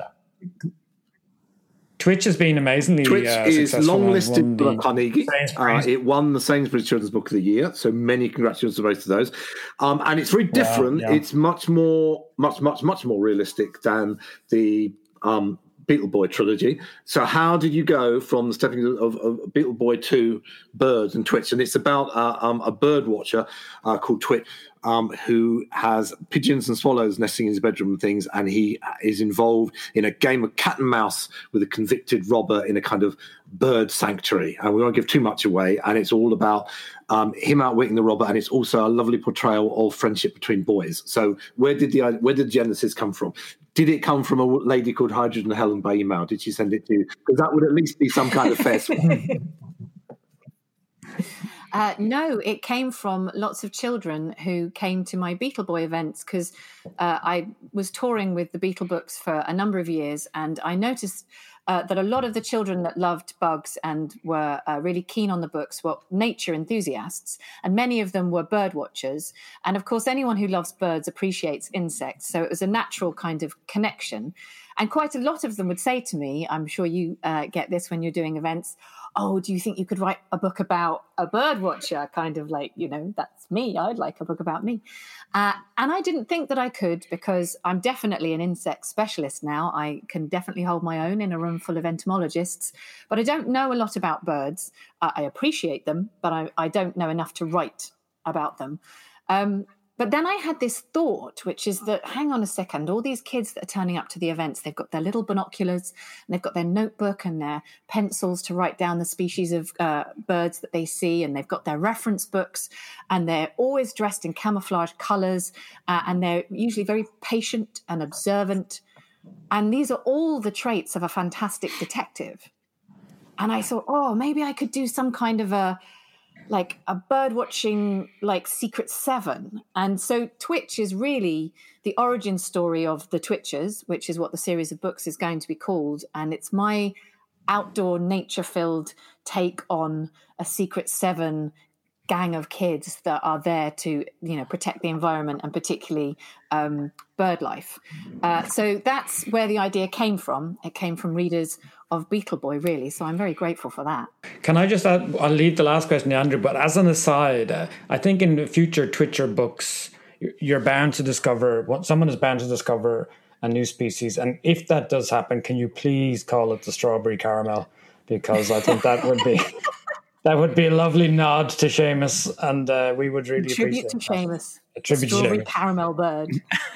S2: Twitch has been amazingly
S1: Twitch
S2: uh,
S1: is
S2: successful and
S1: long listed
S2: the
S1: Carnegie. Uh, it won the Sainsbury's Children's Book of the Year, so many congratulations to both of those. Um, and it's very different.
S2: yeah.
S1: It's much more, much, much, much more realistic than the um, Beetle Boy trilogy. So, how did you go from the stepping of, of Beetle Boy to Birds and Twitch? And it's about uh, um, a bird watcher uh, called Twitch. Um, who has pigeons and swallows nesting in his bedroom and things, and he is involved in a game of cat and mouse with a convicted robber in a kind of bird sanctuary. And we won't give too much away. And it's all about um, him outwitting the robber, and it's also a lovely portrayal of friendship between boys. So, where did the where did Genesis come from? Did it come from a lady called Hydrogen Helen by email? Did she send it to you? Because that would at least be some kind of fair. [laughs]
S4: Uh, no, it came from lots of children who came to my Beetle Boy events because uh, I was touring with the Beetle books for a number of years, and I noticed uh, that a lot of the children that loved bugs and were uh, really keen on the books were nature enthusiasts, and many of them were bird watchers. And of course, anyone who loves birds appreciates insects, so it was a natural kind of connection. And quite a lot of them would say to me, I'm sure you uh, get this when you're doing events, oh, do you think you could write a book about a bird watcher? Kind of like, you know, that's me. I'd like a book about me. Uh, and I didn't think that I could because I'm definitely an insect specialist now. I can definitely hold my own in a room full of entomologists, but I don't know a lot about birds. Uh, I appreciate them, but I, I don't know enough to write about them. Um, but then I had this thought, which is that hang on a second, all these kids that are turning up to the events, they've got their little binoculars and they've got their notebook and their pencils to write down the species of uh, birds that they see, and they've got their reference books, and they're always dressed in camouflage colors, uh, and they're usually very patient and observant. And these are all the traits of a fantastic detective. And I thought, oh, maybe I could do some kind of a like a bird watching like secret seven. And so twitch is really the origin story of the twitchers which is what the series of books is going to be called. And it's my outdoor nature filled take on a secret seven gang of kids that are there to you know protect the environment and particularly um, bird life. Uh, so that's where the idea came from. It came from readers of beetle boy really so i'm very grateful for that
S2: Can I just add? I'll leave the last question to Andrew, but as an aside, uh, I think in the future Twitcher books, you- you're bound to discover what someone is bound to discover a new species, and if that does happen, can you please call it the strawberry caramel? because I think that would be [laughs] that would be a lovely nod to Seamus, and uh, we would really
S4: Tribute
S2: appreciate
S4: to
S2: that.
S4: Seamus.
S2: A tribute
S4: Strawberry
S2: Seamus.
S4: caramel bird. [laughs]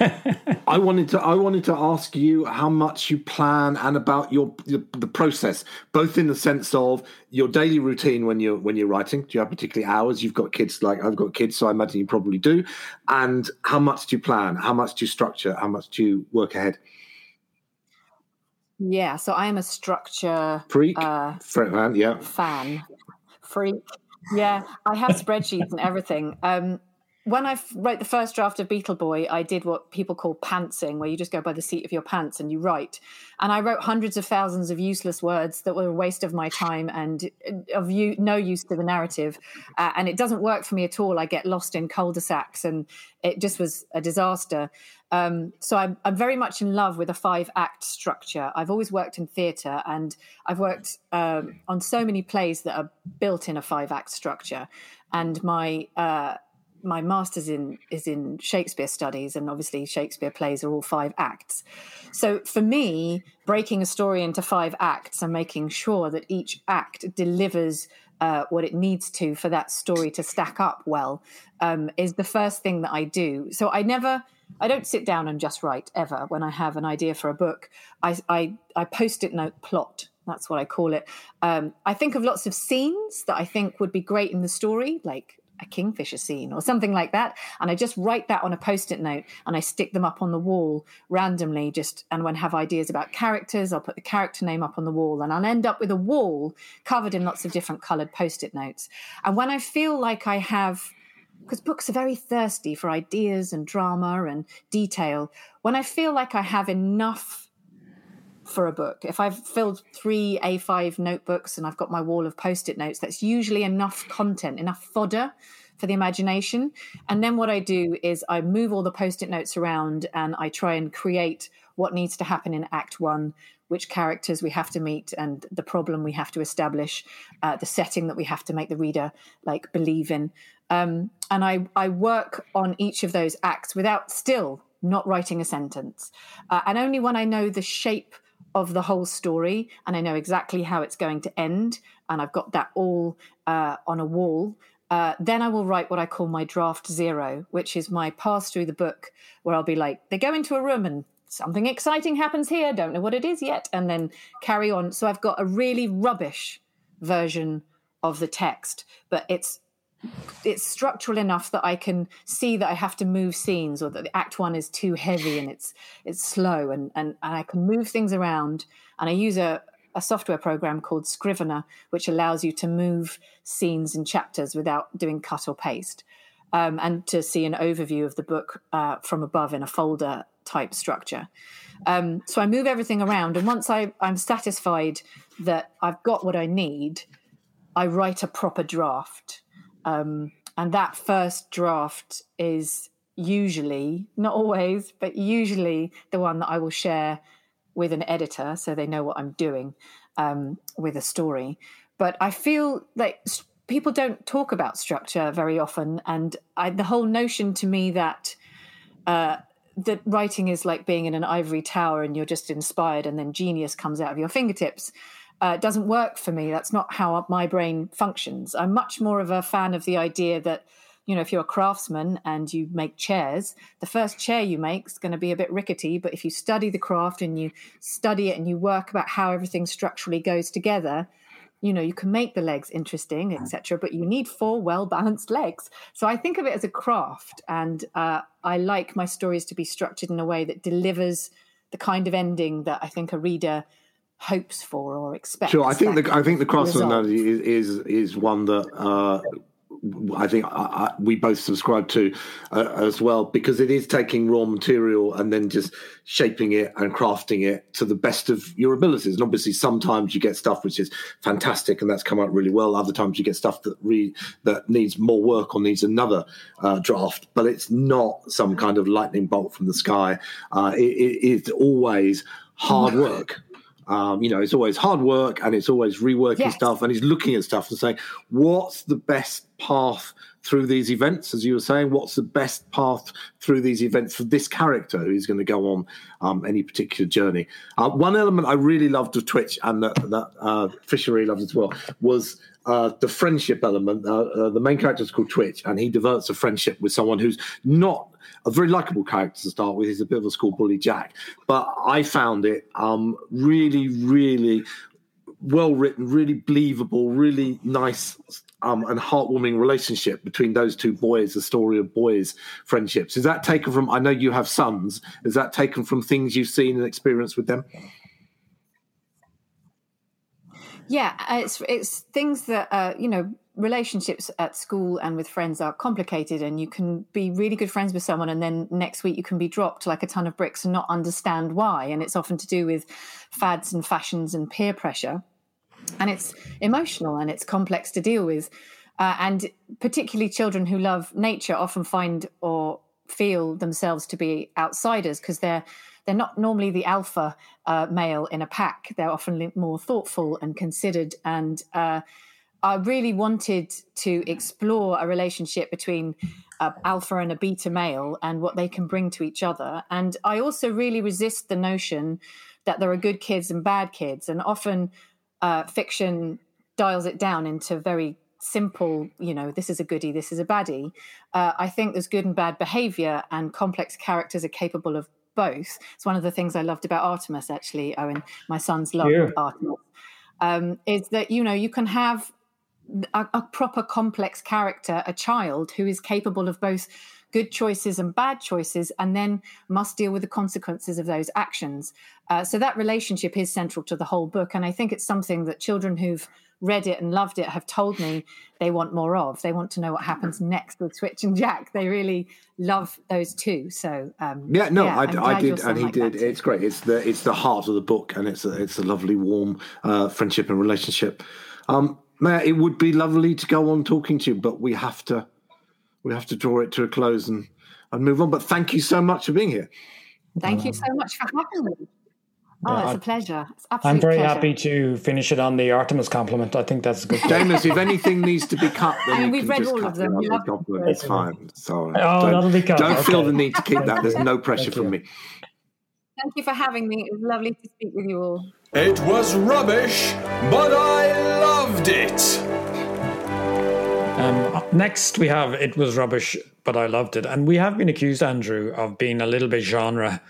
S1: I wanted to I wanted to ask you how much you plan and about your, your the process, both in the sense of your daily routine when you're when you're writing. Do you have particularly hours? You've got kids like I've got kids, so I imagine you probably do. And how much do you plan? How much do you structure? How much do you work ahead?
S4: Yeah, so I am a structure
S1: Freak,
S4: uh,
S1: Fret man, yeah.
S4: fan, freak. Yeah, I have spreadsheets and everything. Um, when I wrote the first draft of Beetle Boy, I did what people call pantsing, where you just go by the seat of your pants and you write. And I wrote hundreds of thousands of useless words that were a waste of my time and uh, of you, no use to the narrative. Uh, and it doesn't work for me at all. I get lost in cul-de-sacs, and it just was a disaster. Um, so I'm, I'm very much in love with a five act structure. I've always worked in theatre and I've worked um, on so many plays that are built in a five act structure. And my uh, my master's in is in Shakespeare studies, and obviously Shakespeare plays are all five acts. So for me, breaking a story into five acts and making sure that each act delivers uh, what it needs to for that story to stack up well um, is the first thing that I do. So I never, I don't sit down and just write ever. When I have an idea for a book, I I, I post it note plot. That's what I call it. Um, I think of lots of scenes that I think would be great in the story, like a kingfisher scene or something like that. And i just write that on a post-it note and i stick them up on the wall randomly just and when I have ideas about characters i'll put the character name up on the wall and i'll end up with a wall covered in lots of different colored post-it notes. And when i feel like i have because books are very thirsty for ideas and drama and detail when i feel like i have enough for a book. If I've filled three A5 notebooks and I've got my wall of post it notes, that's usually enough content, enough fodder for the imagination. And then what I do is I move all the post it notes around and I try and create what needs to happen in Act One, which characters we have to meet, and the problem we have to establish, uh, the setting that we have to make the reader like believe in. Um, and I, I work on each of those acts without still not writing a sentence. Uh, and only when I know the shape of the whole story and I know exactly how it's going to end, and I've got that all uh, on a wall. Uh, then I will write what I call my draft zero, which is my pass through the book, where I'll be like, they go into a room and something exciting happens here, don't know what it is yet, and then carry on. So I've got a really rubbish version of the text, but it's it's structural enough that I can see that I have to move scenes or that the act one is too heavy and it's it's slow and and, and I can move things around and I use a, a software program called Scrivener which allows you to move scenes and chapters without doing cut or paste um, and to see an overview of the book uh, from above in a folder type structure. Um, so I move everything around and once I, I'm satisfied that I've got what I need, I write a proper draft. Um, and that first draft is usually, not always, but usually the one that I will share with an editor so they know what I'm doing um, with a story. But I feel like people don't talk about structure very often. And I, the whole notion to me that uh, that writing is like being in an ivory tower and you're just inspired and then genius comes out of your fingertips uh, doesn't work for me. That's not how my brain functions. I'm much more of a fan of the idea that, you know, if you're a craftsman and you make chairs, the first chair you make is going to be a bit rickety. But if you study the craft and you study it and you work about how everything structurally goes together, you know, you can make the legs interesting, etc. But you need four well balanced [laughs] legs. So I think of it as a craft, and uh, I like my stories to be structured in a way that delivers the kind of ending that I think a reader hopes for or expects.
S1: Sure, I think the I think the craftsman
S4: result.
S1: analogy is is, is one that uh, I think I, I, we both subscribe to uh, as well because it is taking raw material and then just shaping it and crafting it to the best of your abilities. And obviously, sometimes you get stuff which is fantastic and that's come out really well. Other times you get stuff that re, that needs more work or needs another uh, draft, but it's not some kind of lightning bolt from the sky. Uh, it, it is always hard work. Um, you know, it's always hard work and it's always reworking
S4: Yes.
S1: stuff and he's looking at stuff and saying, what's the best path through these events, as you were saying? What's the best path through these events for this character who's going to go on um, any particular journey? Uh, one element I really loved of Twitch and that, that uh, Fisher loved as well was uh, the friendship element. Uh, uh, the main character is called Twitch, and he develops a friendship with someone who's not a very likable character to start with. He's a bit of a school bully, Jack. But I found it um, really, really well written, really believable, really nice um, and heartwarming relationship between those two boys, the story of boys' friendships. Is that taken from, I know you have sons, is that taken from things you've seen and experienced with them?
S4: Yeah, uh, it's it's things that uh, you know relationships at school and with friends are complicated and you can be really good friends with someone and then next week you can be dropped like a ton of bricks and not understand why and it's often to do with fads and fashions and peer pressure and it's emotional and it's complex to deal with. Uh, and particularly children who love nature often find or feel themselves to be outsiders because they're they're not normally the alpha uh, male in a pack. They're often more thoughtful and considered. And uh, I really wanted to explore a relationship between uh, alpha and a beta male and what they can bring to each other. And I also really resist the notion that there are good kids and bad kids. And often uh, fiction dials it down into very simple, you know, this is a goody, this is a baddie. Uh, I think there's good and bad behavior, and complex characters are capable of both. It's one of the things I loved about Artemis, actually, Eoin. My sons love yeah. Artemis. Um, is that, you know, you can have a, a proper complex character, a child who is capable of both good choices and bad choices, and then must deal with the consequences of those actions. Uh, so that relationship is central to the whole book. And I think it's something that children who've read it and loved it have told me they want more of. They want to know what happens next with Twitch and Jack. They really love those two. So um,
S1: yeah, no, yeah, I, I, did, and he like did. It's great. It's the it's the heart of the book, and it's a, it's a lovely, warm uh, friendship and relationship. Um, Matt, it would be lovely to go on talking to you, but we have to we have to draw it to a close and, and move on. But thank you so much for being here.
S4: Thank um, you so much for having me. Oh, it's a pleasure. It's
S2: I'm very
S4: pleasure.
S2: happy to finish it on the Artemis compliment. I think that's good.
S1: James, if anything needs to be cut, then I mean,
S4: we've read all of them.
S1: It's fine. So
S2: oh, don't, that'll be cut.
S1: Don't
S2: okay.
S1: feel the need to keep that. There's no pressure from me.
S4: Thank you for having me. It was lovely to speak with you all.
S3: It was rubbish, but I loved it.
S2: Um, next, we have It Was Rubbish, but I Loved It. And we have been accused, Andrew, of being a little bit genre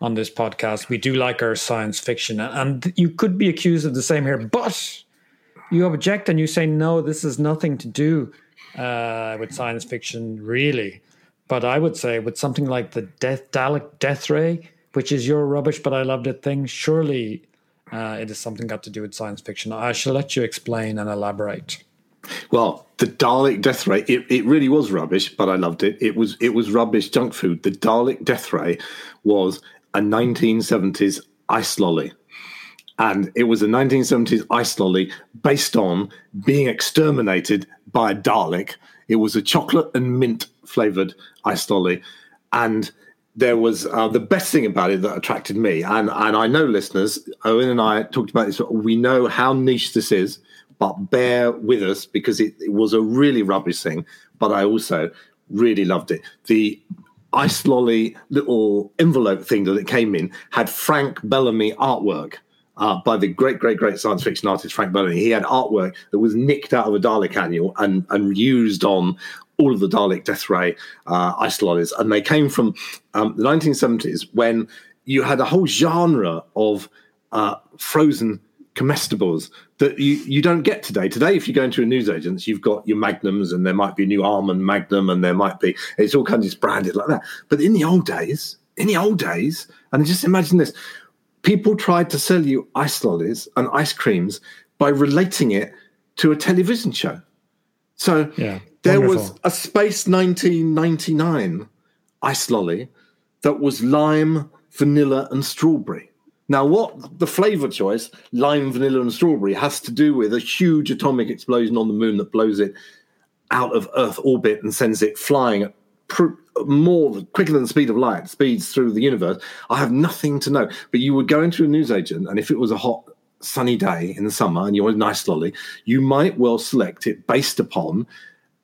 S2: on this podcast. We do like our science fiction. And you could be accused of the same here, but you object and you say, no, this has nothing to do uh, with science fiction, really. But I would say with something like the Death Dalek Death Ray, which is your rubbish, but I loved it thing, surely uh, it is something got to do with science fiction. I shall let you explain and elaborate.
S1: Well, the Dalek Death Ray, it, it really was rubbish, but I loved it. It was it was rubbish junk food. The Dalek Death Ray was a 1970s ice lolly. And it was a 1970s ice lolly based on being exterminated by a Dalek. It was a chocolate and mint flavored ice lolly. And there was uh, the best thing about it that attracted me. And, and I know listeners, Eoin and I talked about this, we know how niche this is but bear with us because it, it was a really rubbish thing. But I also really loved it. The ice lolly little envelope thing that it came in had Frank Bellamy artwork. Uh, by the great, great, great science fiction artist Frank Bellamy. He had artwork that was nicked out of a Dalek annual and, and used on all of the Dalek Death Ray uh, ice lollies. And they came from um, the 1970s when you had a whole genre of uh, frozen comestibles that you, you don't get today. Today, if you go into a newsagent's, you've got your magnums and there might be a new almond magnum and there might be, it's all kinds of branded like that. But in the old days, in the old days, and just imagine this, people tried to sell you ice lollies and ice creams by relating it to a television show. So yeah, there wonderful. was a Space 1999 ice lolly that was lime, vanilla, and strawberry. Now, what the flavor choice, lime, vanilla, and strawberry, has to do with a huge atomic explosion on the moon that blows it out of Earth orbit and sends it flying at pr- more quicker than the speed of light, speeds through the universe. I have nothing to know. But you would go into a newsagent, and if it was a hot, sunny day in the summer and you wanted a nice lolly, you might well select it based upon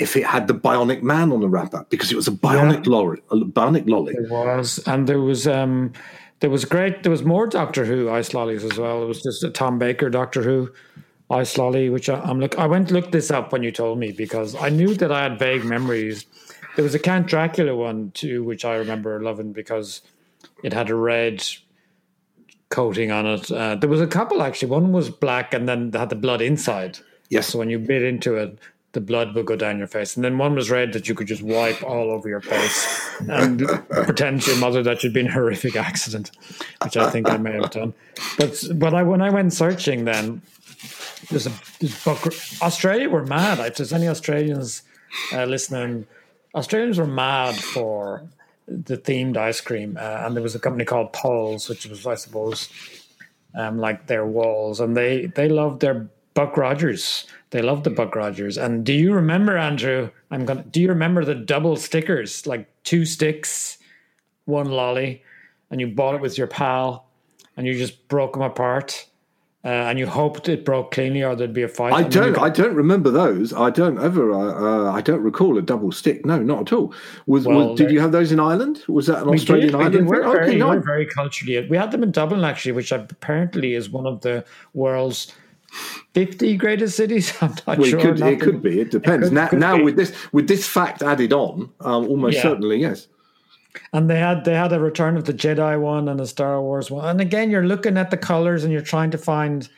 S1: if it had the Bionic Man on the wrapper because it was a Bionic lolly, a Bionic lolly.
S2: It was, and there was um, there was great. There was more Doctor Who ice lollies as well. It was just a Tom Baker Doctor Who ice lolly, which I, am look. I went to look this up when you told me because I knew that I had vague memories. There was a Count Dracula one too, which I remember loving because it had a red coating on it. Uh, there was a couple actually. One was black, and then had the blood inside.
S1: Yes.
S2: So when you bit into it, the blood would go down your face. And then one was red that you could just wipe all over your face and pretend to your mother that you'd been a horrific accident, which I think I may have done. But but I when I went searching then there's a there's book Australia were mad. If there's any Australians uh, listening, Australians were mad for the themed ice cream, uh, and there was a company called Paul's, which was I suppose um, like their walls, and they they loved their Buck Rogers. They loved the Buck Rogers. And do you remember, Andrew? I'm gonna. Do you remember the double stickers, like two sticks, one lolly, and you bought it with your pal, and you just broke them apart uh, and you hoped it broke cleanly or there'd be a fight.
S1: I don't. Got... I don't remember those. I don't ever. Uh, uh, I don't recall a double stick. No, not at all. Was, well, was did you have those in Ireland? Was that an Australian
S2: did,
S1: island?
S2: We are very, okay, no. very culturally. We had them in Dublin actually, which apparently is one of the world's. 50 greatest cities [laughs] i'm not
S1: well,
S2: sure
S1: it could, it could be it depends it could, now, could now with this with this fact added on um, almost yeah. certainly yes
S2: and they had they had a Return of the Jedi one and a Star Wars one. And again, you're looking at the colors and you're trying to find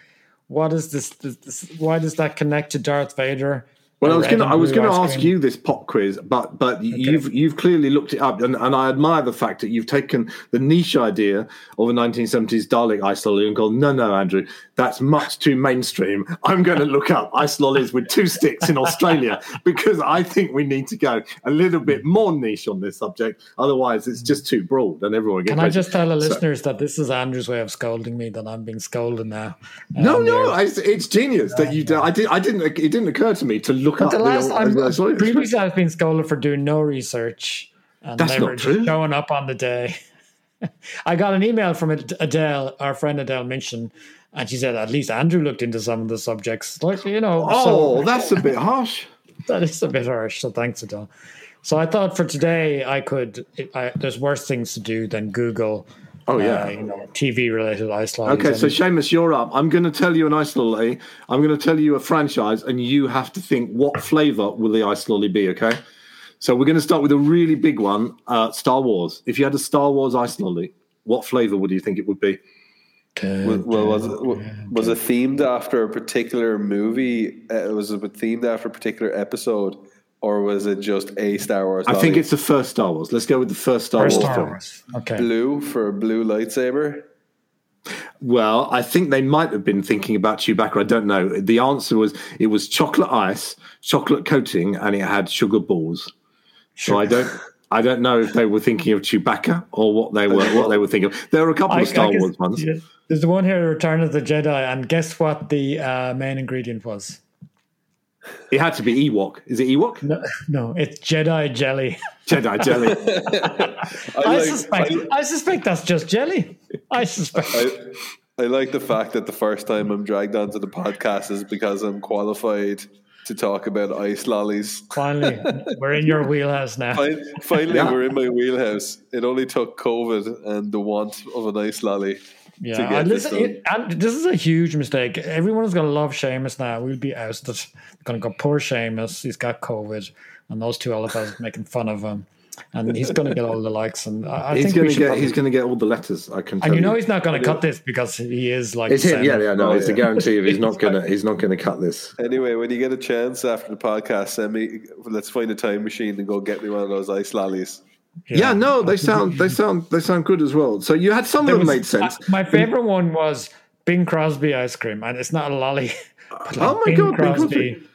S2: what is this, this, this why does that connect to Darth Vader?
S1: Well, I was going to I was going to ask you this pop quiz, but but okay. you've you've clearly looked it up, and, and I admire the fact that you've taken the niche idea of a 1970s Dalek ice and gone, no, no, Andrew, that's much too mainstream. I'm going to look up ice lollies with two sticks in Australia [laughs] because I think we need to go a little bit more niche on this subject. Otherwise, it's just too broad, and everyone gets.
S2: Can I just tell the so. listeners that this is Andrew's way of scolding me? That I'm being scolded now.
S1: No, um, no, I, it's genius that you. I did. I didn't. It didn't occur to me to look up
S2: the last time. Previously, I've been scolded for doing no research and
S1: That's
S2: never
S1: not true.
S2: showing up on the day. [laughs] I got an email from Adele, our friend Adele Minchin, and she said at least Andrew looked into some of the subjects. Like you know,
S1: oh, so, that's a bit harsh. [laughs]
S2: that is a bit harsh. So thanks, Adele. So I thought for today I could. I, there's worse things to do than Google
S1: Oh yeah, uh,
S2: you know, TV related ice lollies.
S1: Okay, so Seamus, you're up. I'm going to tell you an ice lolly. I'm going to tell you a franchise, and you have to think what flavour will the ice lolly be. Okay, so we're going to start with a really big one. Uh, Star Wars. If you had a Star Wars ice lolly, what flavour would you think it would be?
S5: Well, was it, was it themed after a particular movie? Uh, was it themed after a particular episode? or was it just a Star Wars?
S1: I think it's the first Star Wars. Let's go with the first Star first Wars. Star Wars.
S2: Okay.
S5: Blue for a blue lightsaber.
S1: Well, I think they might have been thinking about Chewbacca. I don't know. The answer was it was chocolate ice, chocolate coating, and it had sugar balls. Sugar. So I don't. I don't know if they were thinking of Chewbacca or what they were what they were thinking of. There were a couple I, of Star guess, Wars ones. Yeah.
S2: There's the one here, Return of the Jedi, and guess what the uh, main ingredient was?
S1: It had to be Ewok. Is it Ewok?
S2: No, no it's Jedi jelly.
S1: Jedi jelly. [laughs]
S2: I, I like, suspect. I, I, suspect that's just jelly. I suspect.
S5: I, I like the fact that the first time I'm dragged onto the podcast is because I'm qualified to talk about ice lollies.
S2: Finally, we're in your [laughs] wheelhouse now.
S5: Finally, yeah. we're in my wheelhouse. It only took COVID and the want of an ice lolly
S2: yeah, and this, it, and this is a huge mistake. Everyone's gonna love Seamus now. We'll be ousted. Gonna go poor Seamus. He's got COVID, and those two elephants making fun of him. And he's going to get all the likes, and I,
S1: he's
S2: think
S1: going to get probably, he's going to get all the letters. I can,
S2: and you know he's not going to cut this because he is like
S1: it's him. Yeah, yeah, no, oh, it's yeah. a guarantee. If he's not [laughs] going to, he's not going to cut this.
S5: Anyway, when you get a chance after the podcast, send me. Let's find a time machine and go get me one of those ice lollies.
S1: Yeah. yeah. no, they sound they sound they sound good as well. So you had some there of them was, made sense.
S2: Uh, my favorite one was Bing Crosby ice cream, and it's not a lolly. [laughs]
S1: Like oh my Bing god, Crosby, Bing Crosby,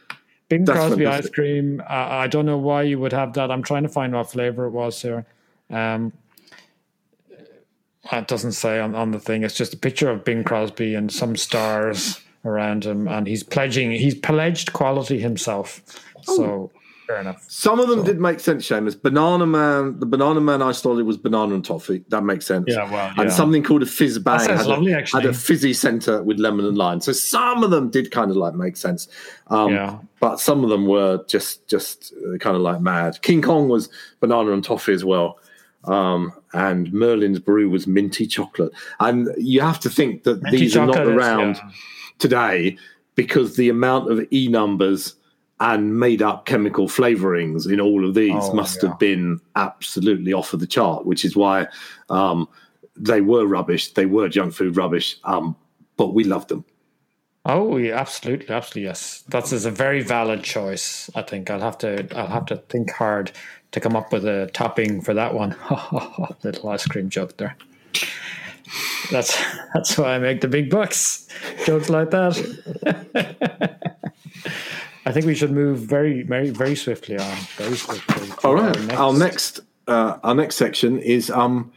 S2: Bing Crosby ice cream. Uh, I don't know why you would have that. I'm trying to find what flavor it was here. Um, it doesn't say on, on the thing. It's just a picture of Bing Crosby and some stars around him, and he's pledging. He's pledged quality himself. Oh. So fair enough.
S1: Some of them so. did make sense, Seamus. Banana Man, the Banana Man I started was banana and toffee. That makes sense.
S2: Yeah, well, yeah.
S1: And something called a fizz bang
S2: had, lovely,
S1: a, had, a, fizzy center with lemon and lime. So some of them did kind of like make sense. Um, yeah. But some of them were just just uh, kind of like mad. King Kong was banana and toffee as well. Um, and Merlin's brew was minty chocolate. And you have to think that minty these are not around yeah. today because the amount of e numbers and made up chemical flavorings in all of these oh, must yeah. have been absolutely off of the chart, which is why um, they were rubbish. They were junk food rubbish, um, but we loved them.
S2: Oh, yeah, absolutely, absolutely, yes. That's is a very valid choice. I think I'll have to I'll have to think hard to come up with a topping for that one. [laughs] Little ice cream joke there. That's [laughs] that's why I make the big bucks. Jokes like that. [laughs] I think we should move very, very, very swiftly on. Very swiftly.
S1: All right. Our next, our next, uh, our next section is um,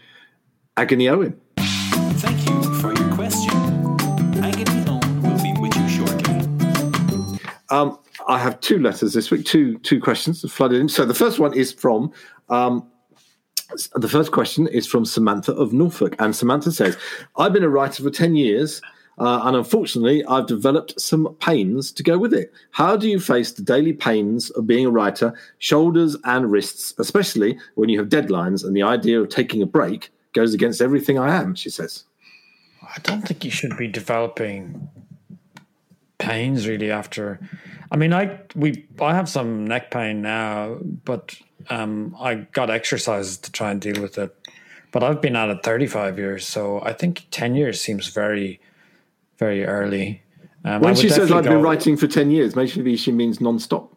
S1: Agony Eoin.
S3: Thank you for your question. Agony Eoin will be with you shortly.
S1: Um, I have two letters this week, two two questions flooded in. So the first one is from um, the first question is from Samantha of Norfolk, and Samantha says, "I've been a writer for ten years." Uh, and unfortunately, I've developed some pains to go with it. How do you face the daily pains of being a writer, shoulders and wrists, especially when you have deadlines and the idea of taking a break goes against everything I am? She says.
S2: I don't think you should be developing pains really after. I mean, I we I have some neck pain now, but um, I got exercises to try and deal with it. But I've been at it 35 years, so I think 10 years seems very very early.
S1: Um, when she says I've go, been writing for 10 years, maybe she means non-stop.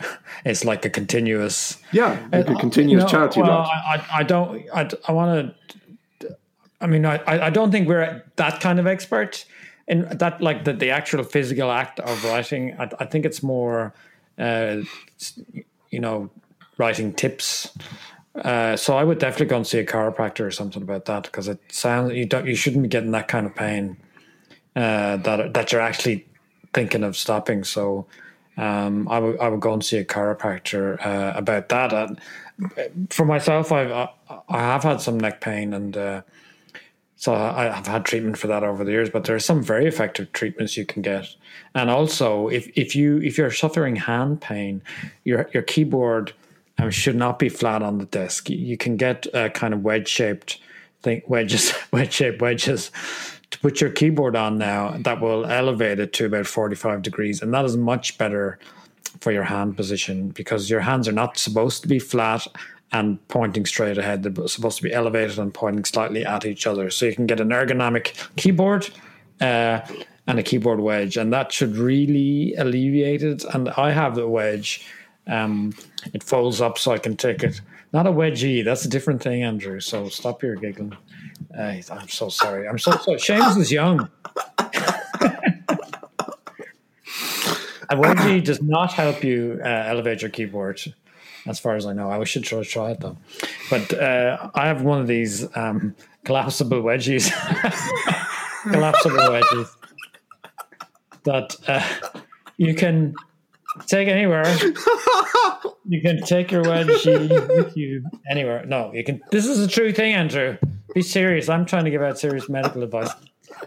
S1: [laughs]
S2: It's like a continuous.
S1: Yeah, like a uh, continuous uh, charity.
S2: Well, I, I, don't. I, I want to. I mean, I, I don't think we're that kind of expert in that, like the, the actual physical act of writing. I, I think it's more, uh, you know, writing tips. Uh, so I would definitely go and see a chiropractor or something about that because it sounds you don't you shouldn't be getting that kind of pain uh, that that you're actually thinking of stopping. So um, I would I would go and see a chiropractor uh, about that. And for myself, I've I have had some neck pain, and uh, so I, have had treatment for that over the years. But there are some very effective treatments you can get, and also if if you if you're suffering hand pain, your your keyboard um, should not be flat on the desk. You can get a kind of wedge shaped thing wedges [laughs] wedge shaped wedges to put your keyboard on now that will elevate it to about 45 degrees. And that is much better for your hand position because your hands are not supposed to be flat and pointing straight ahead. They're supposed to be elevated and pointing slightly at each other. So you can get an ergonomic keyboard uh, and a keyboard wedge, and that should really alleviate it. And I have the wedge. Um, it folds up so I can take it. Not a wedgie. That's a different thing, Andrew. So stop your giggling. Uh, I'm so sorry. I'm so sorry. Seamus is young. [laughs] a wedgie does not help you uh, elevate your keyboard, as far as I know. I should try, try it though. But uh, I have one of these um, collapsible wedgies. [laughs] collapsible wedgies that uh, you can take anywhere. [laughs] you can take your wedgie [laughs] with you anywhere. No, you can. This is a true thing, Andrew. Be serious. I'm trying to give out serious medical advice.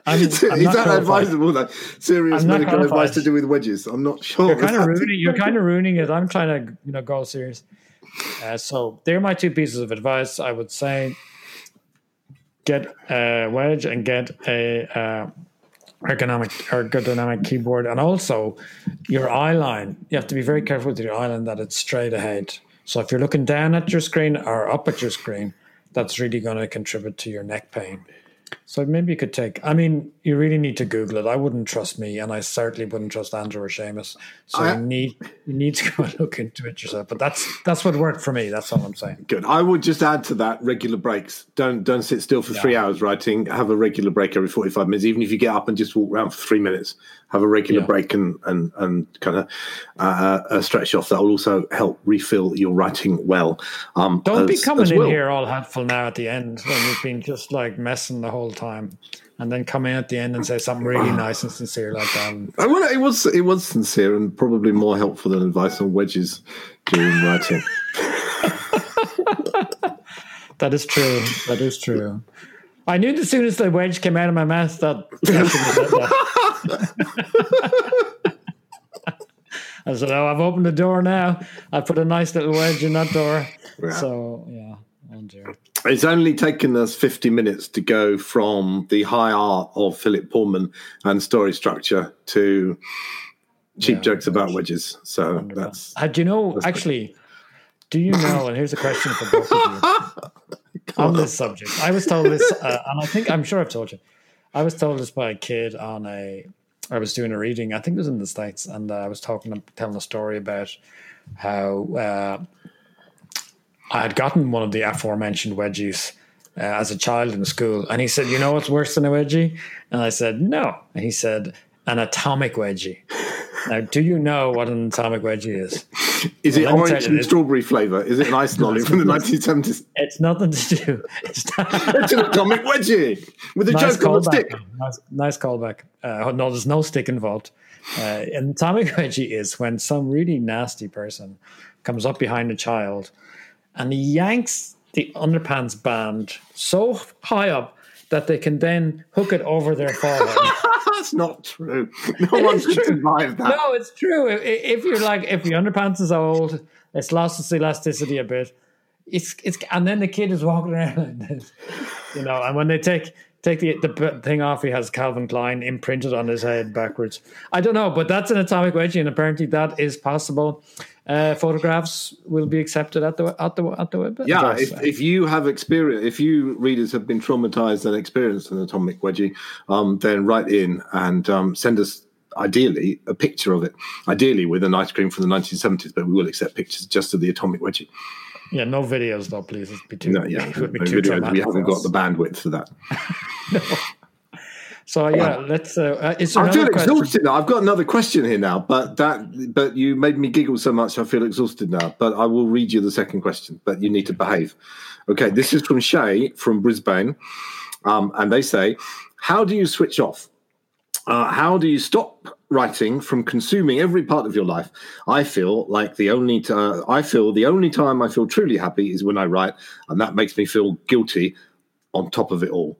S2: I'm, [laughs] I'm
S1: that advisable? That serious medical advice to do with wedges? I'm not sure.
S2: You're kind of ruining. You're kind of ruining it. I'm trying to, you know, go serious. Uh, so they're my two pieces of advice. I would say get a wedge and get a uh, ergonomic ergonomic keyboard, and also your eye line. You have to be very careful with your eye line that it's straight ahead. So if you're looking down at your screen or up at your screen, that's really going to contribute to your neck pain. So maybe you could take. I mean, you really need to Google it. I wouldn't trust me, and I certainly wouldn't trust Andrew or Seamus. So I, you need you need to [laughs] go and look into it yourself. But that's that's what worked for me. That's all I'm saying.
S1: Good. I would just add to that regular breaks. Don't don't sit still for yeah. three hours writing. Have a regular break every forty five minutes. Even if you get up and just walk around for three minutes, have a regular yeah. break and and and kind of uh, uh, stretch off. That will also help refill your writing well.
S2: Um, Don't as, be coming in well. here all helpful now at the end when you've been just like messing the whole whole time, and then come in at the end and say something really nice and sincere like that.
S1: I well, it was it was sincere and probably more helpful than advice on wedges during writing. [laughs]
S2: that is true. That is true. I knew as soon as the wedge came out of my mouth that. that. [laughs] I said, "Oh, I've opened the door now. I put a nice little wedge in that door." Yeah. So yeah, oh dear.
S1: It's only taken us 50 minutes to go from the high art of Philip Pullman and story structure to cheap yeah, jokes about wedges. So wonderful. that's.
S2: Uh, do you know, actually, do you know, and here's a question for both of you [laughs] on this subject. I was told this, uh, and I think, I'm sure I've told you, I was told this by a kid on a, I was doing a reading, I think it was in the States, and uh, I was talking, telling a story about how uh, I had gotten one of the aforementioned wedgies uh, as a child in school, and he said, "You know what's worse than a wedgie?" And I said, "No." And he said, "An atomic wedgie." now, do you know what an atomic wedgie is?
S1: Is well, it orange and strawberry flavour? Is it an ice lolly from the [laughs] 1970s?
S2: It's nothing to do. It's, [laughs]
S1: it's an atomic wedgie with a nice joke on the stick.
S2: Nice, nice callback. Uh, no, there's no stick involved. Uh, an atomic [laughs] wedgie is when some really nasty person comes up behind a child and he yanks the underpants band so high up that they can then hook it over their forehead. [laughs]
S1: That's not true. No one can survive that.
S2: No, it's true. If you're like, if the underpants is old, it's lost its elasticity a bit. It's it's, and then the kid is walking around like this, you know. And when they take take the the thing off, he has Calvin Klein imprinted on his head backwards. I don't know, but that's an atomic wedgie, and apparently that is possible uh, photographs will be accepted at the at the at the web.
S1: Yeah, if, if you have experience, if you readers have been traumatized and experienced an atomic wedgie, um, then write in and um, send us ideally a picture of it. Ideally with an ice cream from the 1970s, but we will accept pictures just of the atomic wedgie.
S2: Yeah, no videos though, please. It'd be too. No, yeah, it [laughs] would be no too
S1: videos. We haven't got the bandwidth for that. no. [laughs] [laughs]
S2: So yeah, let's. Uh, uh
S1: I feel exhausted now. I've got another question here now, but that but you made me giggle so much. I feel exhausted now. But I will read you the second question. But you need to behave. Okay, this is from Shay from Brisbane, um, and they say, "How do you switch off? Uh, how do you stop writing from consuming every part of your life? I feel like the only t- uh, I feel the only time I feel truly happy is when I write, and that makes me feel guilty on top of it all."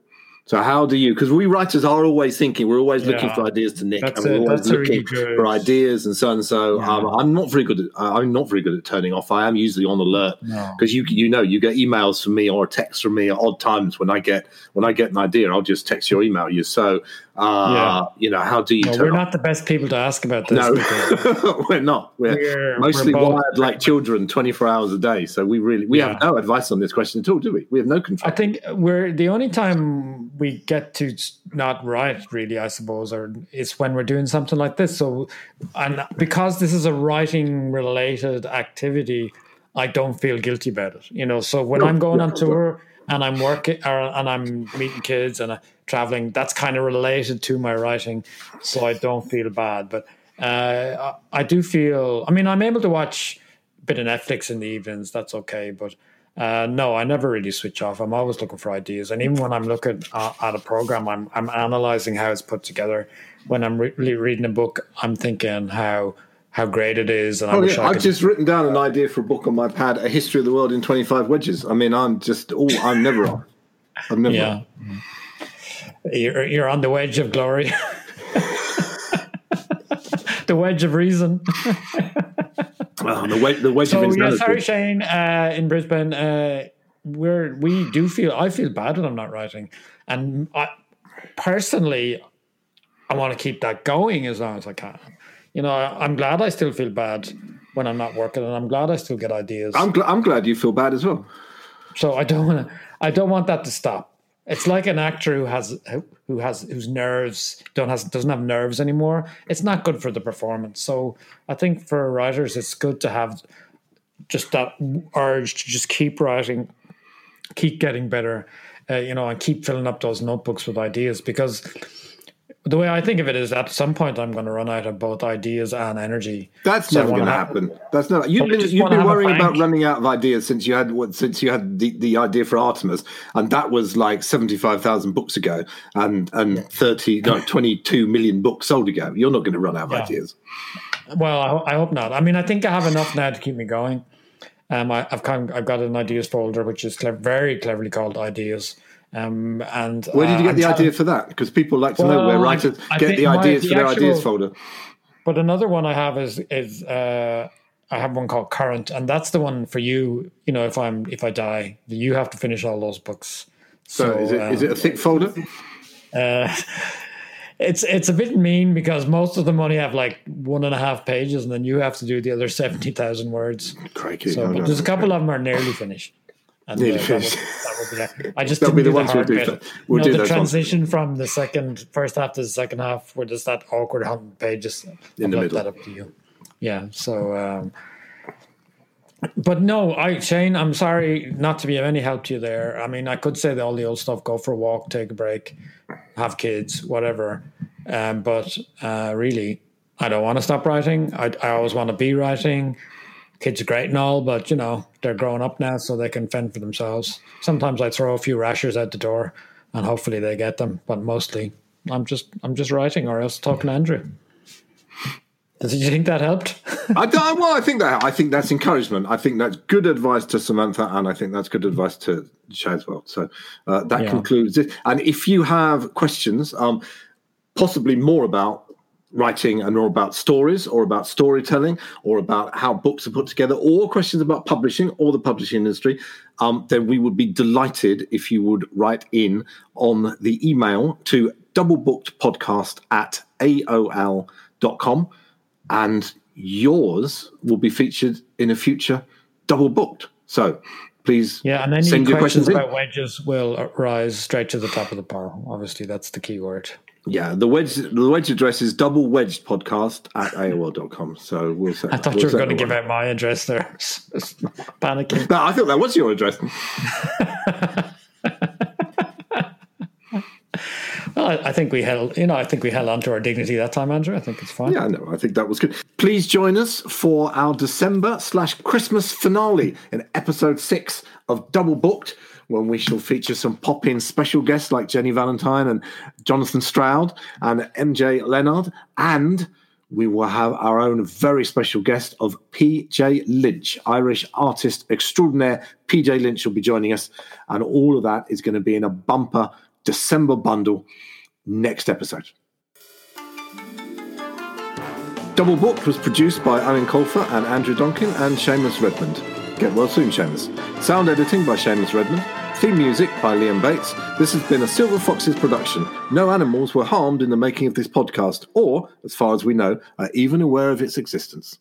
S1: So how do you? Because we writers are always thinking, we're always yeah, looking for ideas to nick, and we're always looking really for ideas and so and so. Yeah. Um, I'm not very good. At, I'm not very good at turning off. I am usually on alert because no. you you know you get emails from me or a text from me at odd times when I get when I get an idea, I'll just text you or email you. So uh, yeah. you know, how do you?
S2: No, we're off? not the best people to ask about this.
S1: No, [laughs] we're not. We're, we're mostly we're wired like children, twenty four hours a day. So we really we yeah. have no advice on this question at all, do we? We have no control.
S2: I think we're the only time we get to not write, really, I suppose, or it's when we're doing something like this. So, and because this is a writing related activity. I don't feel guilty about it, you know. So when no, I'm going on tour, and I'm working or, and I'm meeting kids and uh, traveling, that's kind of related to my writing, so I don't feel bad. But uh, I, I, do feel. I mean, I'm able to watch a bit of Netflix in the evenings. That's okay, but. Uh, no, I never really switch off. I'm always looking for ideas, and even when I'm looking uh, at a program, I'm I'm analyzing how it's put together. When I'm re- reading a book, I'm thinking how how great it is. And
S1: oh, yeah. I've just written down an idea for a book on my pad, A History of the World in 25 Wedges. I mean, I'm just, oh, I'm never on. I'm never
S2: yeah. You're, you're on the wedge of glory. [laughs] the wedge of reason. [laughs]
S1: oh, the wedge, the wedge
S2: so,
S1: of
S2: yeah, sorry, Shane, uh, in Brisbane, uh, where we do feel, I feel bad when I'm not writing. And I, personally, I want to keep that going as long as I can you know, I'm glad I still feel bad when I'm not working, and I'm glad I still get ideas.
S1: I'm gl- I'm glad you feel bad as well.
S2: So I don't want to. I don't want that to stop. It's like an actor who has who has whose nerves don't has doesn't have nerves anymore. It's not good for the performance. So I think for writers, it's good to have just that urge to just keep writing, keep getting better, uh, you know, and keep filling up those notebooks with ideas because the way I think of it is at some point I'm going to run out of both ideas and energy.
S1: That's
S2: So
S1: never going to
S2: wanna have-
S1: happen. That's not. You've been you've been worrying about running out of ideas since you had since you had the, the idea for Artemis, and that was like seventy five thousand books ago, and and thirty no [laughs] twenty two million books sold ago. You're not going to run out of
S2: Yeah.
S1: ideas.
S2: Well, I, I hope not. I mean, I think I have enough now to keep me going. Um, I, I've kind of, I've got an ideas folder which is very cleverly called ideas. Um, and
S1: Where did
S2: uh,
S1: you get
S2: I'm
S1: the idea for that? Because people like to know where
S2: Well, I-
S1: writers
S2: I
S1: get the
S2: my-
S1: ideas
S2: the
S1: for their ideas folder.
S2: But another one I have is is uh, I have one called Current, and that's the one for you. You know, if I'm if I die, you have to finish all those books.
S1: So, is it is it a thick folder?
S2: Uh, [laughs] it's it's a bit mean because most of them only have like one and a half pages, and then you have to do the other seventy thousand words.
S1: Crikey!
S2: So,
S1: no,
S2: but
S1: no.
S2: there's a couple of them are nearly finished. And,
S1: Nearly
S2: uh, that would- that would be. I just
S1: That'll
S2: didn't
S1: be the
S2: do the
S1: ones we'll do
S2: bit.
S1: We'll
S2: you
S1: do
S2: the
S1: those ones.
S2: transition from the second first half to the second half, where there's that awkward hundred pages.
S1: In the
S2: I'll let
S1: middle.
S2: that up to you. Yeah. So, um, but no, I Shane, I'm sorry not to be of any help to you there. I mean, I could say the, all the old stuff: go for a walk, take a break, have kids, whatever. Um, but uh, really, I don't want to stop writing. I, I always want to be writing. Kids are great and all, but you know they're growing up now, so they can fend for themselves. Sometimes I throw a few rashers out the door, and hopefully they get them. But mostly, I'm just I'm just writing, or else talking to Andrew. Did you think that helped? [laughs]
S1: I don't, well, I think that I think that's encouragement. I think that's good advice to Samantha, and I think that's good advice to Shay as well. So uh, that
S2: Yeah.
S1: concludes it. And if you have questions, um, possibly more about writing and more about stories, or about storytelling, or about how books are put together, or questions about publishing or the publishing industry, um, then we would be delighted if you would write in on the email to doublebookedpodcast at aol.com and yours will be featured in a future double booked. So please
S2: Yeah, and any
S1: send your
S2: questions,
S1: questions
S2: about wedges will rise straight to the top of the pile. Obviously, that's the key word.
S1: Yeah, the wedge the wedge address is double wedged podcast at [laughs] AOL.com. So we'll set
S2: I thought
S1: we'll
S2: you were going to give out my address there. [laughs] Panicking.
S1: No, I thought that was your address. [laughs]
S2: Well, I, I think we held, you know, I think we held on to our dignity that time, Andrew. I think it's fine.
S1: Yeah, no, I think that was good. Please join us for our December slash Christmas finale in episode six of Double Booked, when we shall feature some pop in special guests like Jenny Valentine and Jonathan Stroud and MG Leonard. And we will have our own very special guest of PJ Lynch, Irish artist extraordinaire. PJ Lynch will be joining us. And all of that is going to be in a bumper December bundle next episode. Double Booked was produced by Eoin Colfer and Andrew Donkin and Seamus Redmond. Get well soon, Seamus. Sound editing by Seamus Redmond. Theme music by Liam Bates. This has been a Silver Foxes production. No animals were harmed in the making of this podcast, or, as far as we know, are even aware of its existence.